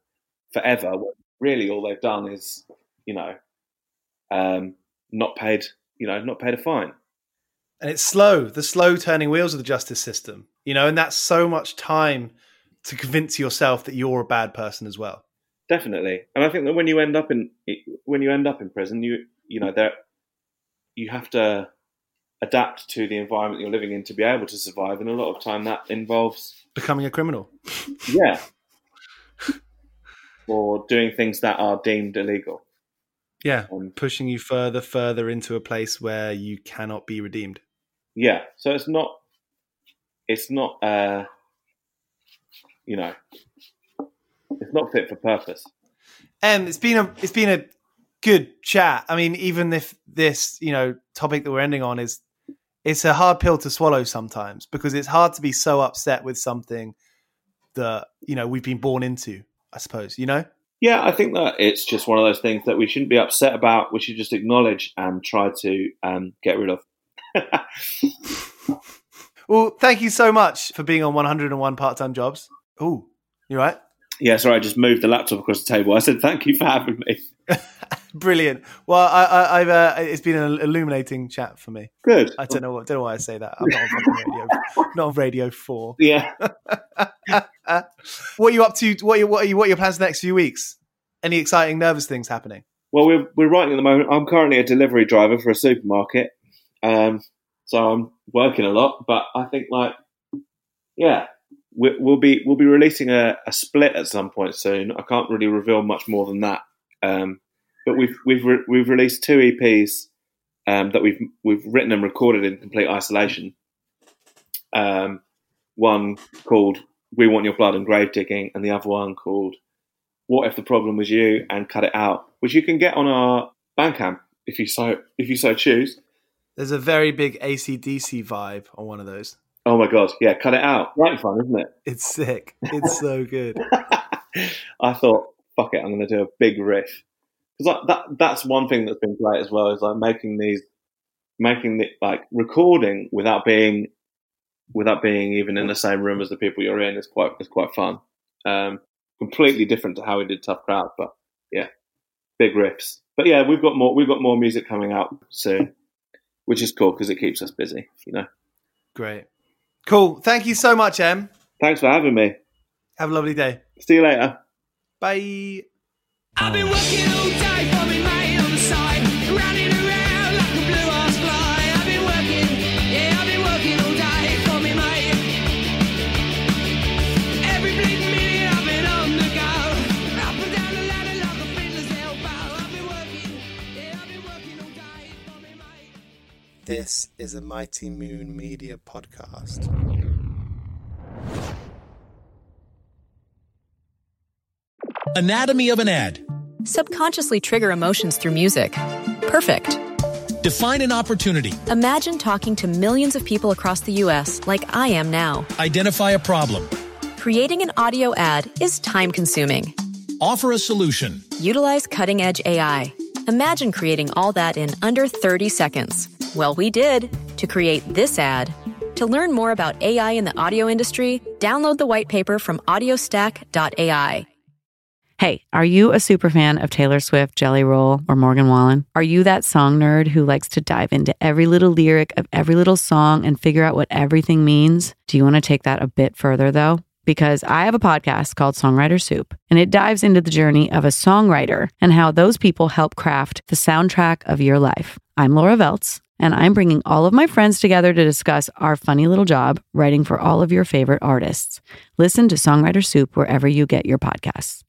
forever. Really, all they've done is, you know, um, not paid, you know, not paid a fine. And it's slow, the slow turning wheels of the justice system, you know, and that's so much time to convince yourself that you're a bad person as well. Definitely, and I think that when you end up in when you end up in prison, you you know that you have to adapt to the environment you're living in to be able to survive, and a lot of time that involves becoming a criminal. Yeah, [LAUGHS] or doing things that are deemed illegal. Yeah, um, pushing you further, further into a place where you cannot be redeemed. Yeah, so it's not, it's not, uh, you know, it's not fit for purpose. And um, it's been a, it's been a good chat. I mean, even if this, you know, topic that we're ending on is, it's a hard pill to swallow sometimes because it's hard to be so upset with something that you know we've been born into. I suppose you know. Yeah, I think that it's just one of those things that we shouldn't be upset about. We should just acknowledge and try to um, get rid of. [LAUGHS] well, thank you so much for being on 101 part time jobs. Oh, you right? Yeah, sorry, I just moved the laptop across the table. I said thank you for having me. [LAUGHS] Brilliant. Well, I, have uh, it's been an illuminating chat for me. Good. I don't know what don't know why I say that. I'm not on radio, [LAUGHS] not on Radio Four. Yeah. [LAUGHS] what are you up to? What are, you, what are you, what are your plans the next few weeks? Any exciting, Nervus things happening? Well, we're we're writing at the moment. I'm currently a delivery driver for a supermarket, um, so I'm working a lot. But I think like, yeah, we, will be we'll be releasing a, a, split at some point soon. I can't really reveal much more than that. Um, but we've we've re- we've released two EPs um, that we've we've written and recorded in complete isolation. Um, one called "We Want Your Blood" and "Grave Digging," and the other one called "What If the Problem Was You" and "Cut It Out," which you can get on our Bandcamp if you so if you so choose. There's a very big ACDC vibe on one of those. Oh my god, yeah, cut it out. Right fun, isn't it? It's sick. It's so good. [LAUGHS] I thought, fuck it, I'm going to do a big riff because like, that that's one thing that's been great as well is like making these, making the like recording without being, without being even in the same room as the people you're in is quite is quite fun. Um, completely different to how we did Tough Crowd, but yeah, big riffs. But yeah, we've got more we've got more music coming out soon, which is cool because it keeps us busy. You know. Great. Cool. Thank you so much, Em. Thanks for having me. Have a lovely day. See you later. Bye. This is a Mighty Moon Media podcast. Anatomy of an ad. Subconsciously trigger emotions through music. Perfect. Define an opportunity. Imagine talking to millions of people across the U.S. like I am now. Identify a problem. Creating an audio ad is time consuming. Offer a solution. Utilize cutting edge AI. Imagine creating all that in under 30 seconds. Well, we did to create this ad. To learn more about AI in the audio industry, download the white paper from audiostack.ai. Hey, are you a super fan of Taylor Swift, Jelly Roll, or Morgan Wallen? Are you that song nerd who likes to dive into every little lyric of every little song and figure out what everything means? Do you want to take that a bit further, though? Because I have a podcast called Songwriter Soup, and it dives into the journey of a songwriter and how those people help craft the soundtrack of your life. I'm Laura Veltz and I'm bringing all of my friends together to discuss our funny little job writing for all of your favorite artists. Listen to Songwriter Soup wherever you get your podcasts.